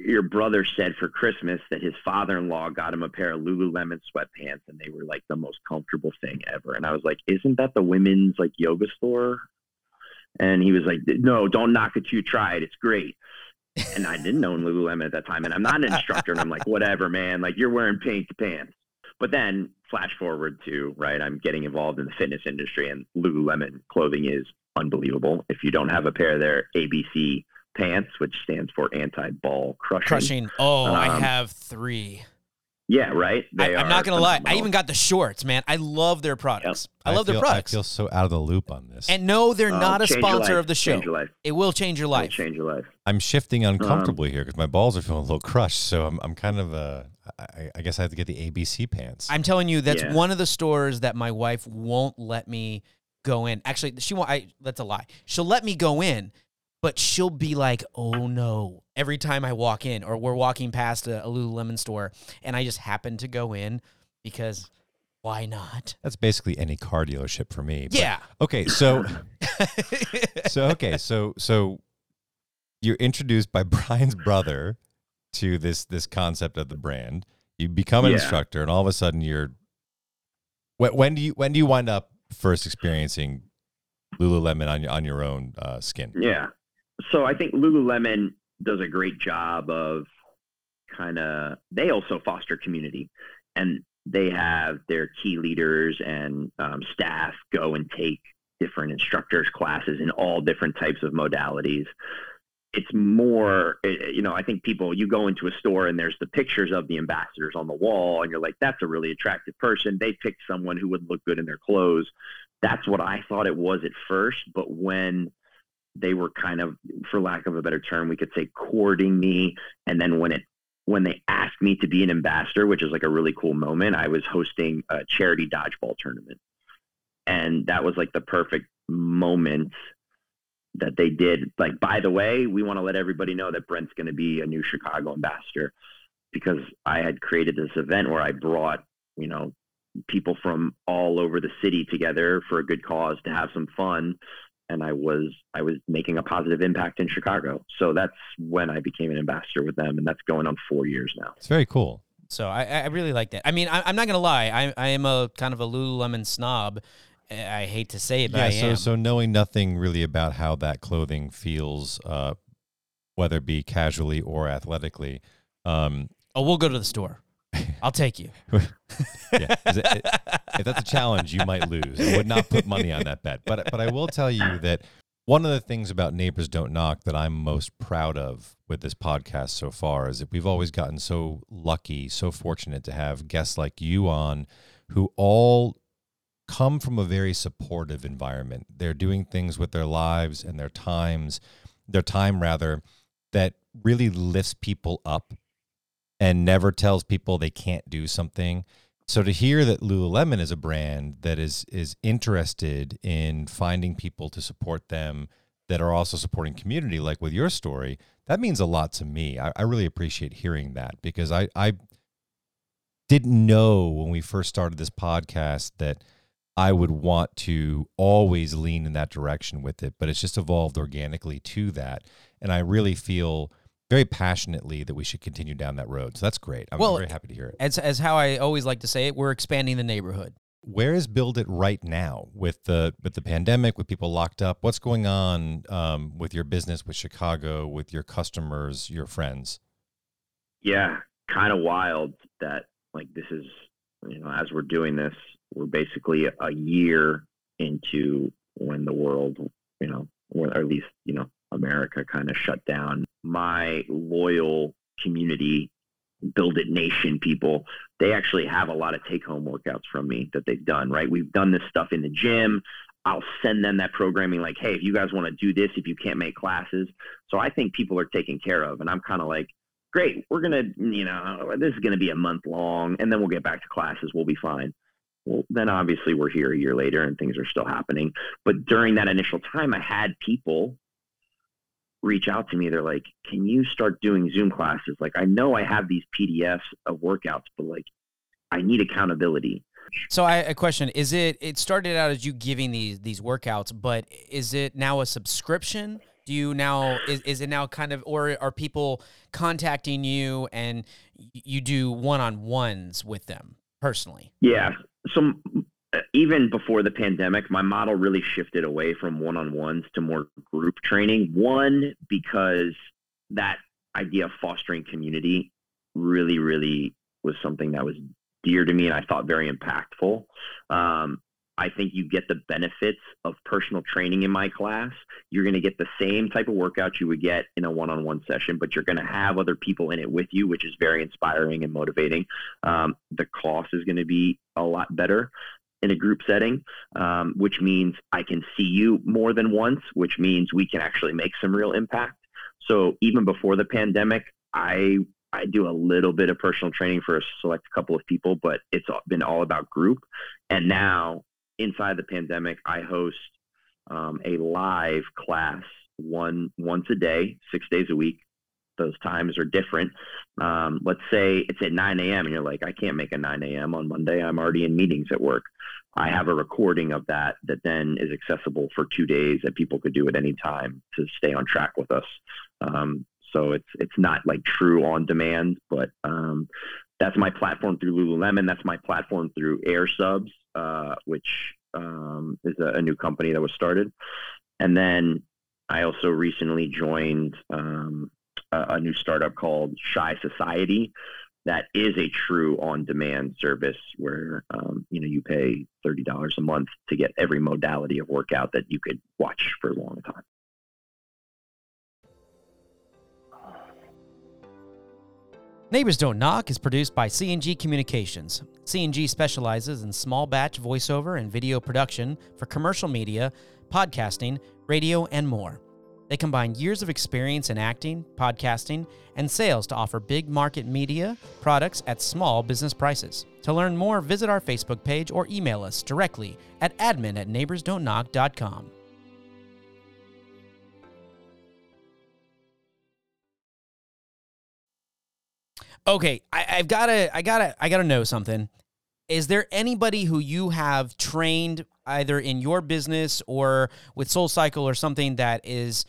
your brother said for christmas that his father-in-law got him a pair of lululemon sweatpants and they were like the most comfortable thing ever and i was like isn't that the women's like yoga store and he was like no don't knock it you try it it's great and I didn't own Lululemon at that time. And I'm not an instructor, and I'm like, whatever, man. Like you're wearing pink pants. But then flash forward to right, I'm getting involved in the fitness industry, and Lululemon clothing is unbelievable. If you don't have a pair of their ABC pants, which stands for anti-ball crushing. Crushing. Oh, I Um, have three. Yeah, right. I, They I'm are not gonna lie. I even got the shorts, man. I love their products. I love feel, their products. I feel so out of the loop on this. and no, they're Oh, not a sponsor of the show. Change your life. It will change your It'll life. Change your life. I'm shifting Um, uncomfortably here because my balls are feeling a little crushed. So I'm, I'm kind of uh, I, I guess I have to get the ABC pants. I'm telling you, that's Yeah. one of the stores that my wife won't let me go in. Actually, she won't. I that's a lie. She'll let me go in, but she'll be like, "Oh no!" Every time I walk in, or we're walking past a, a Lululemon store, and I just happen to go in because why not? That's basically any car dealership for me. But- Yeah. okay. So so okay. So so you're introduced by Brian's brother to this this concept of the brand. You become an Yeah. instructor, and all of a sudden you're. When, when do you when do you wind up first experiencing Lululemon on your on your own uh, skin? Yeah. So I think Lululemon does a great job of kind of, they also foster community and they have their key leaders and um, staff go and take different instructors classes in all different types of modalities. It's more, eh, you know, I think people, you go into a store and there's the pictures of the ambassadors on the wall and you're like, that's a really attractive person. They picked someone who would look good in their clothes. That's what I thought it was at first. But when they were kind of, for lack of a better term, we could say courting me. And then when it when they asked me to be an ambassador, which is like a really cool moment, I was hosting a charity dodgeball tournament, and that was like the perfect moment that they did. Like, by the way, we want to let everybody know that Brent's going to be a new Chicago ambassador because I had created this event where I brought you know people from all over the city together for a good cause to have some fun and I was I was making a positive impact in Chicago. So that's when I became an ambassador with them, and that's going on four years now. It's very cool. So I, I really like that. I mean, I, I'm not gonna lie. I, I am a kind of a Lululemon snob. I hate to say it, but yeah. I So am. so knowing nothing really about how that clothing feels, uh, whether it be casually or athletically. Um, oh, we'll go to the store. I'll take you. yeah, if that's a challenge, you might lose. I would not put money on that bet. But but I will tell you that one of the things about Neighbors Don't Knock that I'm most proud of with this podcast so far is that we've always gotten so lucky, so fortunate to have guests like you on who all come from a very supportive environment. They're doing things with their lives and their times, their time rather, that really lifts people up and never tells people they can't do something. So to hear that Lululemon is a brand that is is interested in finding people to support them that are also supporting community, like with your story, that means a lot to me. I, I really appreciate hearing that because I, I didn't know when we first started this podcast that I would want to always lean in that direction with it, but it's just evolved organically to that. And I really feel very passionately that we should continue down that road. So that's great. I'm Well, very happy to hear it. As as how I always like to say it, we're expanding the neighborhood. Where is Build It right now with the with the pandemic, with people locked up? What's going on um, with your business, with Chicago, with your customers, your friends? Yeah, kind of wild that like this is you know as we're doing this, we're basically a year into when the world you know or at least you know America kind of shut down. My loyal community, Build It Nation people, they actually have a lot of take home workouts from me that they've done, right? We've done this stuff in the gym. I'll send them that programming like, hey, if you guys want to do this, if you can't make classes. So I think people are taken care of. And I'm kind of like, great, we're going to, you know, this is going to be a month long and then we'll get back to classes. We'll be fine. Well, then obviously we're here a year later and things are still happening. But during that initial time, I had people reach out to me. They're like, can you start doing Zoom classes? Like, I know I have these PDFs of workouts, but like, I need accountability. So I a question: Is it? It started out as you giving these these workouts, but is it now a subscription? Do you now is, is it now kind of or are people contacting you and you do one on ones with them personally? Yeah. So even before the pandemic, my model really shifted away from one-on-ones to more group training. One, because that idea of fostering community really, really was something that was dear to me and I thought very impactful. Um, I think you get the benefits of personal training in my class. You're going to get the same type of workout you would get in a one on one session, but you're going to have other people in it with you, which is very inspiring and motivating. Um, the cost is going to be a lot better in a group setting, um, which means I can see you more than once, which means we can actually make some real impact. So even before the pandemic, I I do a little bit of personal training for a select couple of people, but it's been all about group. And now inside the pandemic, I host um, a live class one once a day, six days a week. Those times are different. Um, let's say it's at 9 a.m. and you're like, I can't make a 9 a.m. on Monday. I'm already in meetings at work. I have a recording of that that then is accessible for two days that people could do at any time to stay on track with us. Um, so it's it's not like true on demand, but um, that's my platform through Lululemon. That's my platform through Air Subs, uh, which um, is a, a, new company that was started. And then I also recently joined um, a, a, new startup called Shy Society. That is a true on-demand service where um, you know you pay thirty dollars a month to get every modality of workout that you could watch for a long time. Neighbors Don't Knock is produced by C&G Communications. C&G specializes in small batch voiceover and video production for commercial media, podcasting, radio, and more. They combine years of experience in acting, podcasting, and sales to offer big market media products at small business prices. To learn more, visit our Facebook page or email us directly at admin at neighborsdon'tknock.com. Okay, I, have gotta, I gotta, I gotta know something. Is there anybody who you have trained either in your business or with Soul Cycle or something that is,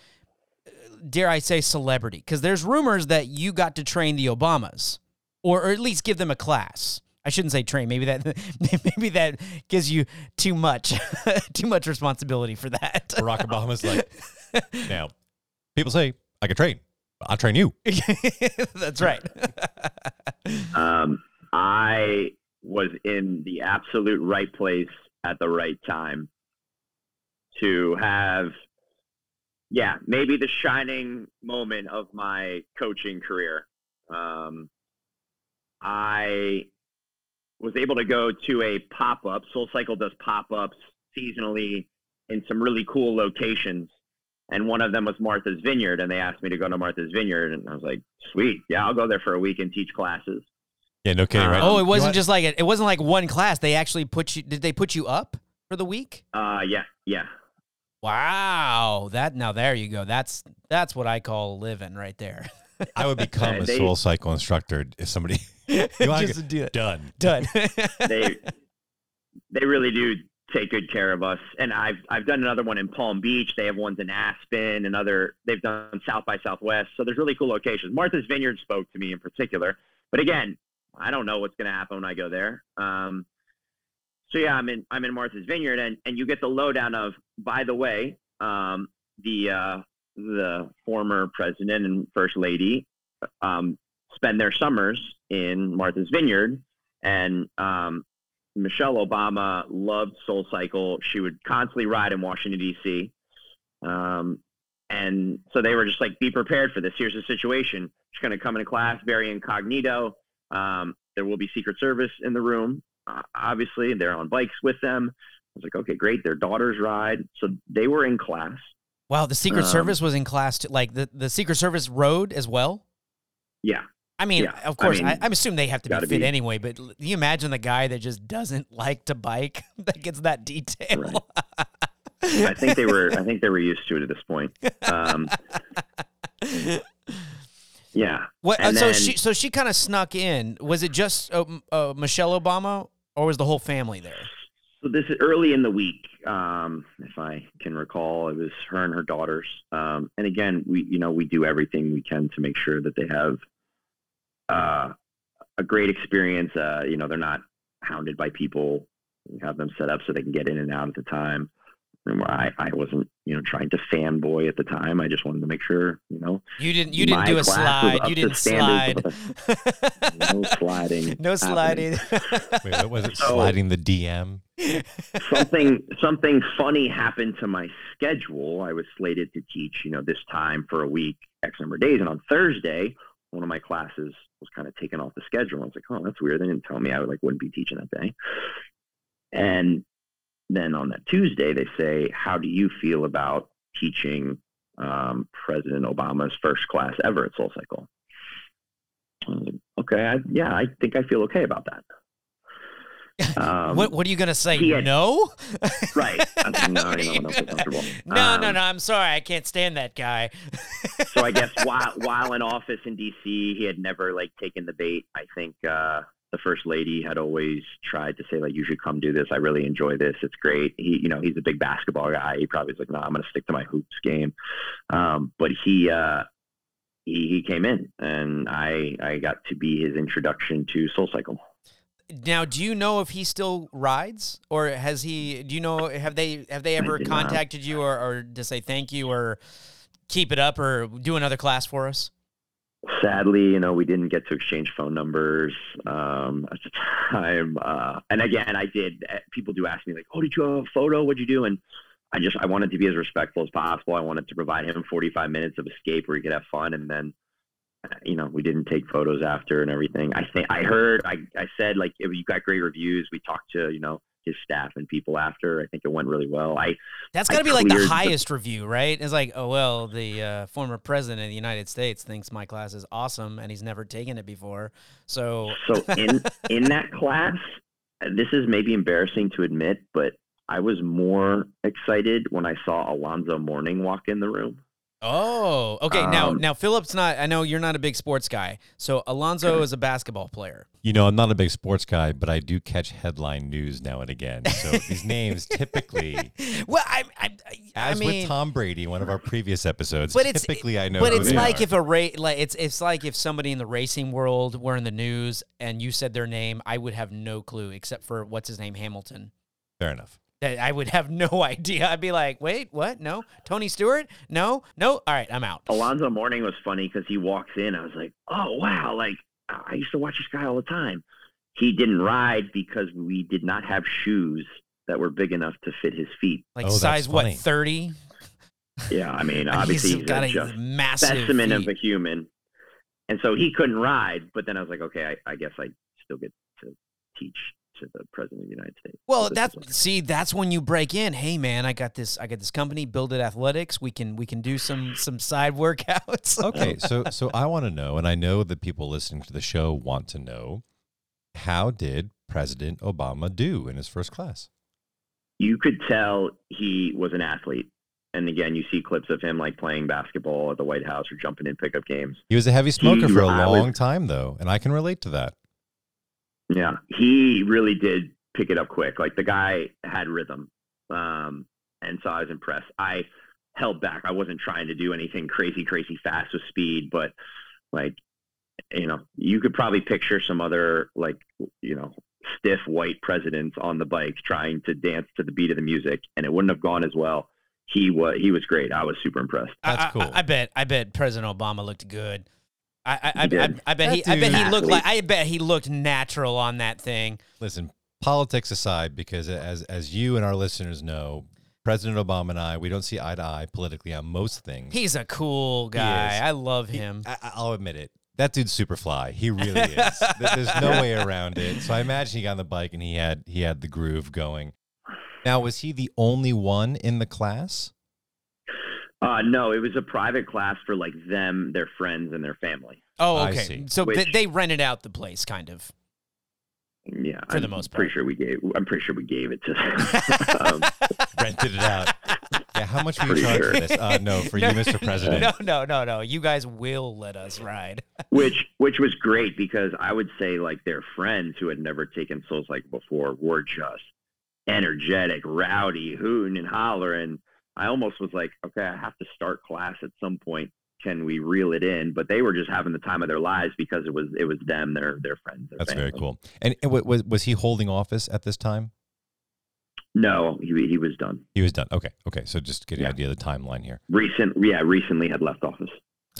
dare I say, celebrity? Because there's rumors that you got to train the Obamas, or, or at least give them a class. I shouldn't say train. Maybe that maybe that gives you too much too much responsibility for that. Barack Obama's like, now people say I can train. I'll train you. That's right. um, I was in the absolute right place at the right time to have, yeah, maybe the shining moment of my coaching career. Um, I was able to go to a pop up. Soul Cycle does pop ups seasonally in some really cool locations and one of them was Martha's Vineyard, and they asked me to go to Martha's Vineyard, and I was like, "Sweet, yeah, I'll go there for a week and teach classes." Yeah, no kidding, right? Oh, it wasn't just like it wasn't like one class. They actually put you. Did they put you up for the week? Uh, yeah, yeah. Wow, that now there you go. That's that's what I call living right there. I would become a Soul Cycle instructor if somebody you just to do it. Done, done. they they really do take good care of us. And I've I've done another one in Palm Beach. They have ones in Aspen. Another they've done South by Southwest. So there's really cool locations. Martha's Vineyard spoke to me in particular. But again, I don't know what's going to happen when I go there. Um, so yeah, I'm in I'm in Martha's Vineyard, and and you get the lowdown of by the way, um, the uh, the former president and first lady um, spend their summers in Martha's Vineyard, and um, Michelle Obama loved Soul Cycle. She would constantly ride in Washington D.C. Um, and so they were just like, "Be prepared for this. Here's the situation. She's going to come into class very incognito. Um, there will be Secret Service in the room, uh, obviously. They're on bikes with them." I was like, "Okay, great. Their daughters ride." So they were in class. Wow, the Secret um, Service was in class. too. like the the Secret Service rode as well. Yeah, I mean, yeah. of course, I, mean, I, I assume they have to be fit be. anyway. But can you imagine the guy that just doesn't like to bike that gets that detail? Right. I think they were. I think they were used to it at this point. Um, yeah. What? Uh, so she. So she kind of snuck in. Was it just uh, uh, Michelle Obama, or was the whole family there? So this is early in the week, um, if I can recall. It was her and her daughters. Um, and again, we you know we do everything we can to make sure that they have uh, a great experience. Uh, you know, they're not hounded by people. We have them set up so they can get in and out at the time. And where I, I wasn't, you know, trying to fanboy at the time. I just wanted to make sure, you know, You didn't. You didn't do a slide. You didn't standards slide. no sliding. no sliding. happening. Wait, what was it? So- Sliding the DM. something something funny happened to my schedule. I was slated to teach, you know, this time for a week, X number of days, and on Thursday, one of my classes was kind of taken off the schedule. I was like, oh, that's weird. They didn't tell me I would like wouldn't be teaching that day. And then on that Tuesday, they say, how do you feel about teaching um, President Obama's first class ever at Soul Cycle? Like, okay, I, yeah, I think I feel okay about that. Um, what What are you gonna say? had- no. Right. I was like, no, you know, I don't feel comfortable. no, no, Um, no. I'm sorry. I can't stand that guy. so I guess while while in office in DC, he had never like taken the bait. I think uh, the first lady had always tried to say like, "You should come do this. I really enjoy this. It's great." He, you know, he's a big basketball guy. He probably was like, "No, I'm going to stick to my hoops game." Um, but he. Uh, he, he came in and I, I got to be his introduction to Soul Cycle. Now, do you know if he still rides, or has he? Do you know have they have they ever did not. contacted you, or, or to say thank you, or keep it up, or do another class for us? Sadly, you know, we didn't get to exchange phone numbers um, at the time. Uh, and again, I did. uh, People do ask me like, "Oh, did you have a photo? What'd you do?" And I just I wanted to be as respectful as possible. I wanted to provide him 45 minutes of escape where he could have fun, and then. uh, You know, we didn't take photos after and everything. I think I heard. I, I said like if you got great reviews. We talked to you know his staff and people after. I think it went really well. I That's got to be like the cleared the- highest review, right? It's like, oh well, the uh, former president of the United States thinks my class is awesome, and he's never taken it before. So, So in in that class, this is maybe embarrassing to admit, but I was more excited when I saw Alonzo Mourning walk in the room. Oh, okay. now, Um, now Philip's not. I know you're not a big sports guy. So Alonzo is a basketball player. You know, I'm not a big sports guy, but I do catch headline news now and again. So these names typically, Well, I, I, I as mean, with Tom Brady, one of our previous episodes, But it's- typically I know. But it's like are. if a ra- like it's it's like if somebody in the racing world were in the news and you said their name, I would have no clue except for what's his name Hamilton. fair enough. That I would have no idea. I'd be like, wait, what? No, Tony Stewart? No, no. All right, I'm out. Alonzo Mourning was funny because he walks in. I was like, oh wow, like I used to watch this guy all the time. He didn't ride because we did not have shoes that were big enough to fit his feet. Like Oh, size what? Thirty? Yeah, I mean, obviously he's he's, got a a just massive specimen feet. of a human, and so he couldn't ride. But then I was like, okay, I, I guess I still get to teach to the president of the United States. Well, So that's like- see, that's when you break in. Hey, man, I got this. I got this company, Build It Athletics. We can we can do some some side workouts. Okay, so so I want to know, and I know that people listening to the show want to know, how did President Obama do in his first class? you could tell he was an athlete. And again, you see clips of him like playing basketball at the White House or jumping in pickup games. He was a heavy smoker He- for a I was- long time, though, and I can relate to that. Yeah, he really did pick it up quick. Like the guy had rhythm, um, and so I was impressed. I held back. I wasn't trying to do anything crazy, crazy fast with speed, but like you know, you could probably picture some other like you know stiff white presidents on the bike trying to dance to the beat of the music, and it wouldn't have gone as well. He was he was great. I was super impressed. That's I, I- cool. I, bet. I bet President Obama looked good. I I, I, He I, did. I bet he. I bet he looked like. I bet he looked natural on that thing. Listen, politics aside, because as as you and our listeners know, President Obama and I, we don't see eye to eye politically on most things. He's a cool guy. I love He- him. I, I'll admit it. That dude's super fly. He really is. There's no way around it. So I imagine he got on the bike and he had he had the groove going. Now, was he the only one in the class? Uh, no, it was a private class for like them, their friends, and their family. oh, I okay. see. So they, Which- they rented out the place, kind of. Yeah, For I'm most pretty sure we gave. I'm pretty sure we gave it to them. um, Rented it out. Yeah, how much were you Pretty charged sure. for this? Uh, no, for you, Mr. President. No, no, no, no. You guys will let us ride. which which was great because I would say like their friends who had never taken Soul Cycle before were just energetic, rowdy, hooting and hollering. I almost was like, okay, I have to start class at some point. Can we reel it in? But they were just having the time of their lives because it was it was them, their their friends. Their That's very cool. And and was was he holding office at this time? No, he he was done. He was done. Okay. Okay. So just get an Yeah. idea of the timeline here. Recent, yeah, recently had left office.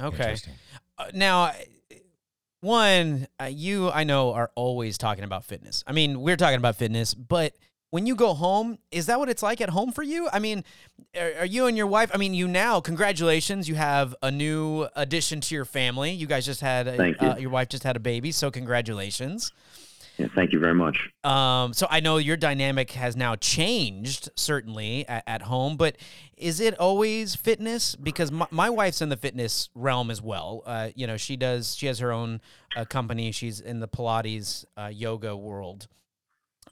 Okay. Interesting. Uh, now, one, uh, you I know are always talking about fitness. I mean, we're talking about fitness, but when you go home, is that what it's like at home for you? I mean, are, are you and your wife? I mean, you now, congratulations, you have a new addition to your family. You guys just had, a, you. Uh, your wife just had a baby, so congratulations. Yeah, thank you very much. Um, so I know your dynamic has now changed, certainly at, at home, but is it always fitness? Because my, my wife's in the fitness realm as well. Uh, you know, she does, she has her own uh, company. She's in the Pilates uh, yoga world.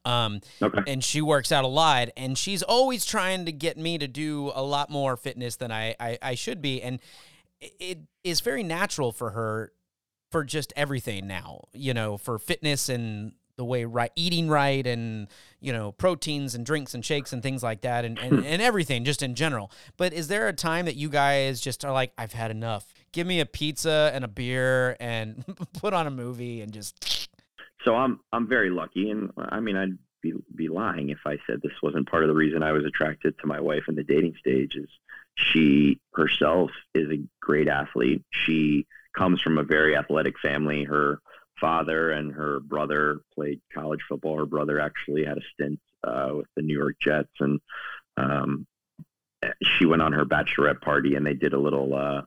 Um, Okay. and she works out a lot and she's always trying to get me to do a lot more fitness than I, I, I should be. And it- is very natural for her for just everything now, you know, for fitness and the way right eating right and you know proteins and drinks and shakes and things like that and, and, and everything just in general but is there a time that you guys just are like i've had enough give me a pizza and a beer and put on a movie and just So I'm I'm very lucky, and I mean I'd be be lying if I said this wasn't part of the reason I was attracted to my wife in the dating stage. Is she herself is a great athlete. She comes from a very athletic family. Her father and her brother played college football. Her brother actually had a stint uh, with the New York Jets, and um, she went on her bachelorette party, and they did a little. Uh,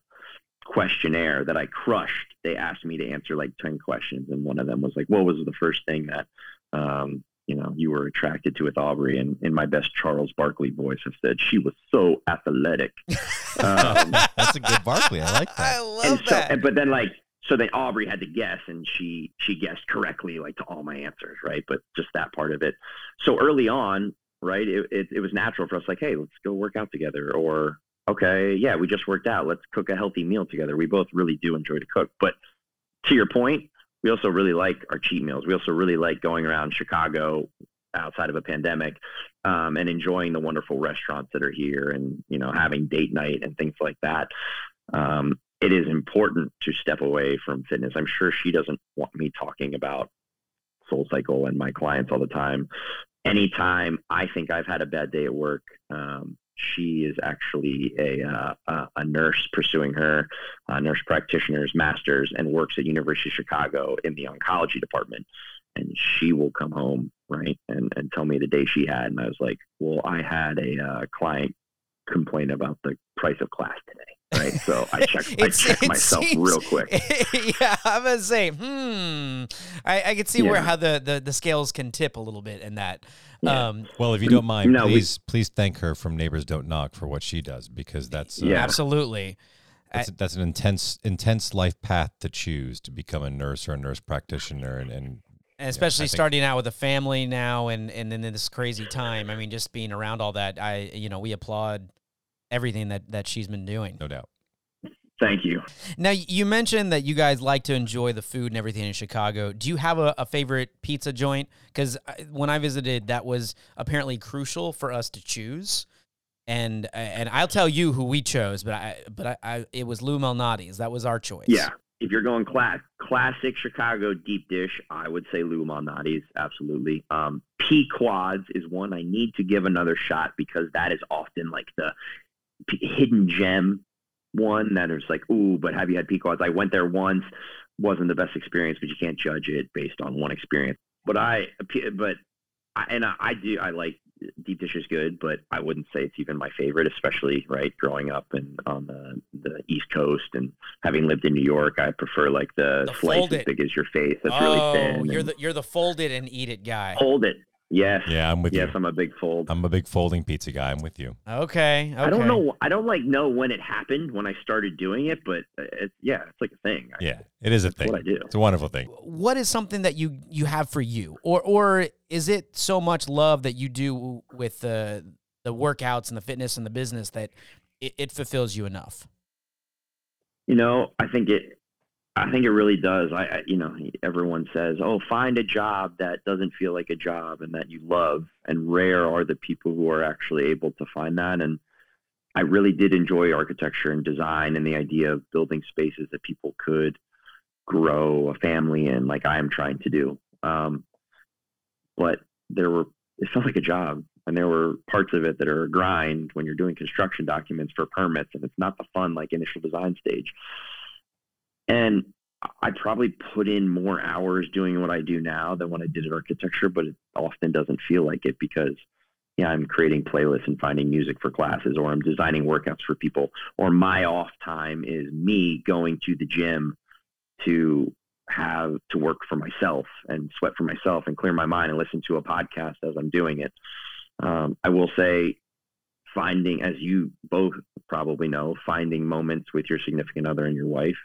questionnaire that I crushed. They asked me to answer like 10 questions. And one of them was like, what was the first thing that, um, you know, you were attracted to with Aubrey? And in my best Charles Barkley voice, I said, she was so athletic. Um, That's a good Barkley. I like that. i that. love and so, that and, but then like, so then Aubrey had to guess and she, she guessed correctly, like to all my answers. Right. But just that part of it. So early on, right. It, it, it was natural for us like, Hey, let's go work out together or, okay, yeah, we just worked out. Let's cook a healthy meal together. We both really do enjoy to cook. But to your point, we also really like our cheat meals. We also really like going around Chicago outside of a pandemic um, and enjoying the wonderful restaurants that are here and, you know, having date night and things like that. Um, it is important to step away from fitness. I'm sure she doesn't want me talking about Soul Cycle and my clients all the time. Anytime I think I've had a bad day at work, um, she is actually a, uh, a nurse pursuing her uh, nurse practitioner's master's and works at University of Chicago in the oncology department. And she will come home right and, and tell me the day she had, and I was like, well, I had a uh, client complain about the price of class today, right? So I checked I It's- checked myself seems- real quick. yeah, I'm gonna say, hmm. I, I can see where how the, the the scales can tip a little bit in that. Yeah. Um, Well, if you don't mind, No, we- please please thank her from Neighbors Don't Knock for what she does because that's uh, Yeah. absolutely. that's, that's an intense intense life path to choose to become a nurse or a nurse practitioner and, and And especially I think- starting out with a family now and, and in this crazy time. I mean, just being around all that, I you know, we applaud everything that, that she's been doing. no doubt. Thank you. Now you mentioned that you guys like to enjoy the food and everything in Chicago. Do you have a, a favorite pizza joint? Because when I visited, that was apparently crucial for us to choose. And and I'll tell you who we chose, but I but I, I it was Lou Malnati's. That was our choice. Yeah. If you're going class, classic Chicago deep dish, I would say Lou Malnati's, absolutely. Um, Quads is one I need to give another shot because that is often like the p- hidden gem one that is like, ooh, but have you had Pequods? I went there once, wasn't the best experience, but you can't judge it based on one experience. But I, but I, and I, I do, I like deep dish is good, but I wouldn't say it's even my favorite, especially right growing up and on the the East Coast and having lived in New York. I prefer like the, The slice fold as big as your face. That's oh, really thin. you're the you're the fold it and eat it guy. fold it. Yes. Yeah, I'm with yes, you. Yes, I'm a big fold. I'm a big folding pizza guy. I'm with you. Okay, okay. I don't know. I don't like know when it happened when I started doing it, but uh, it's yeah, it's like a thing. I- Yeah, it is a thing. what I do. It's a wonderful thing. What is something that you you have for you, or or is it so much love that you do with the the workouts and the fitness and the business that it, it fulfills you enough? You know, I think it. I think it really does. I, I, you know, everyone says, "Oh, find a job that doesn't feel like a job and that you love." And rare are the people who are actually able to find that. And I really did enjoy architecture and design and the idea of building spaces that people could grow a family in, like I am trying to do. Um, but there were, it felt like a job. And there were parts of it that are a grind when you're doing construction documents for permits, and it's not the fun like initial design stage. And I probably put in more hours doing what I do now than when I did architecture, but it often doesn't feel like it because yeah, I'm creating playlists and finding music for classes, or I'm designing workouts for people, or my off time is me going to the gym to have to work for myself and sweat for myself and clear my mind and listen to a podcast as I'm doing it. Um, I will say, finding, as you both probably know, finding moments with your significant other and your wife,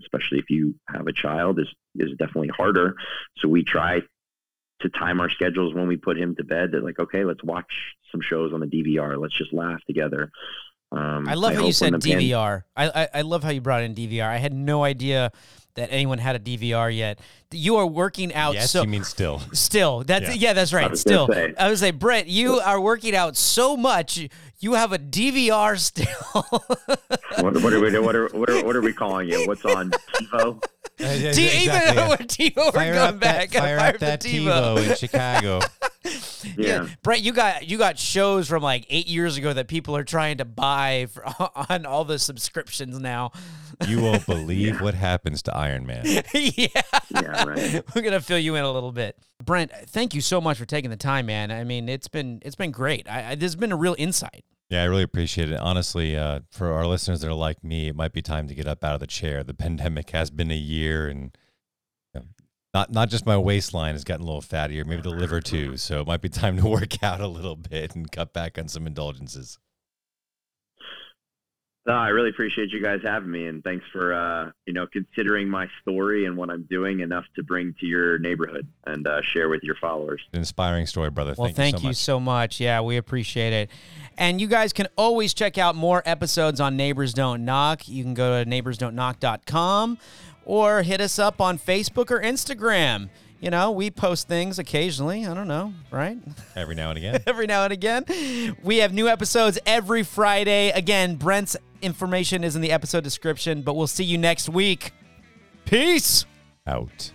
especially if you have a child, is is definitely harder. So we try to time our schedules when we put him to bed. That like, okay, let's watch some shows on the DVR. Let's just laugh together. Um, I love I how you said DVR. Pan- I, I I love how you brought in DVR. I had no idea that anyone had a DVR yet. You are working out. Yes, so, you mean still? Still, that's yeah, yeah that's right. I still, I would say, Brett, you are working out so much. You have a DVR still. what, what, are we? What are, what are what are we calling you? What's on TiVo? Uh, yeah, T- exactly, even yeah. TiVo, fire we're going back. That, fire, fire up that TiVo. TiVo in Chicago. yeah. yeah. Brett, you got you got shows from like eight years ago that people are trying to buy for, on all the subscriptions now. You won't believe yeah. what happens to Iron Man. yeah. Yeah, right. We're gonna fill you in a little bit. Brent, thank you so much for taking the time, man. I mean, it's been it's been great. I, I, there's been a real insight. Yeah, I really appreciate it. Honestly, uh, for our listeners that are like me, it might be time to get up out of the chair. The pandemic has been a year, and you know, not not just my waistline has gotten a little fattier, maybe the liver too. So it might be time to work out a little bit and cut back on some indulgences. No, I really appreciate you guys having me, and thanks for uh, you know considering my story and what I'm doing enough to bring to your neighborhood and uh, share with your followers. Inspiring story, brother. Well, thank, thank you, so, you so much. Yeah, we appreciate it. And you guys can always check out more episodes on Neighbors Don't Knock. You can go to neighborsdon'tknock.com or hit us up on Facebook or Instagram you know, we post things occasionally. I don't know, right? Every now and again. every now and again. We have new episodes every Friday. Again, Brent's information is in the episode description, but we'll see you next week. Peace. Out.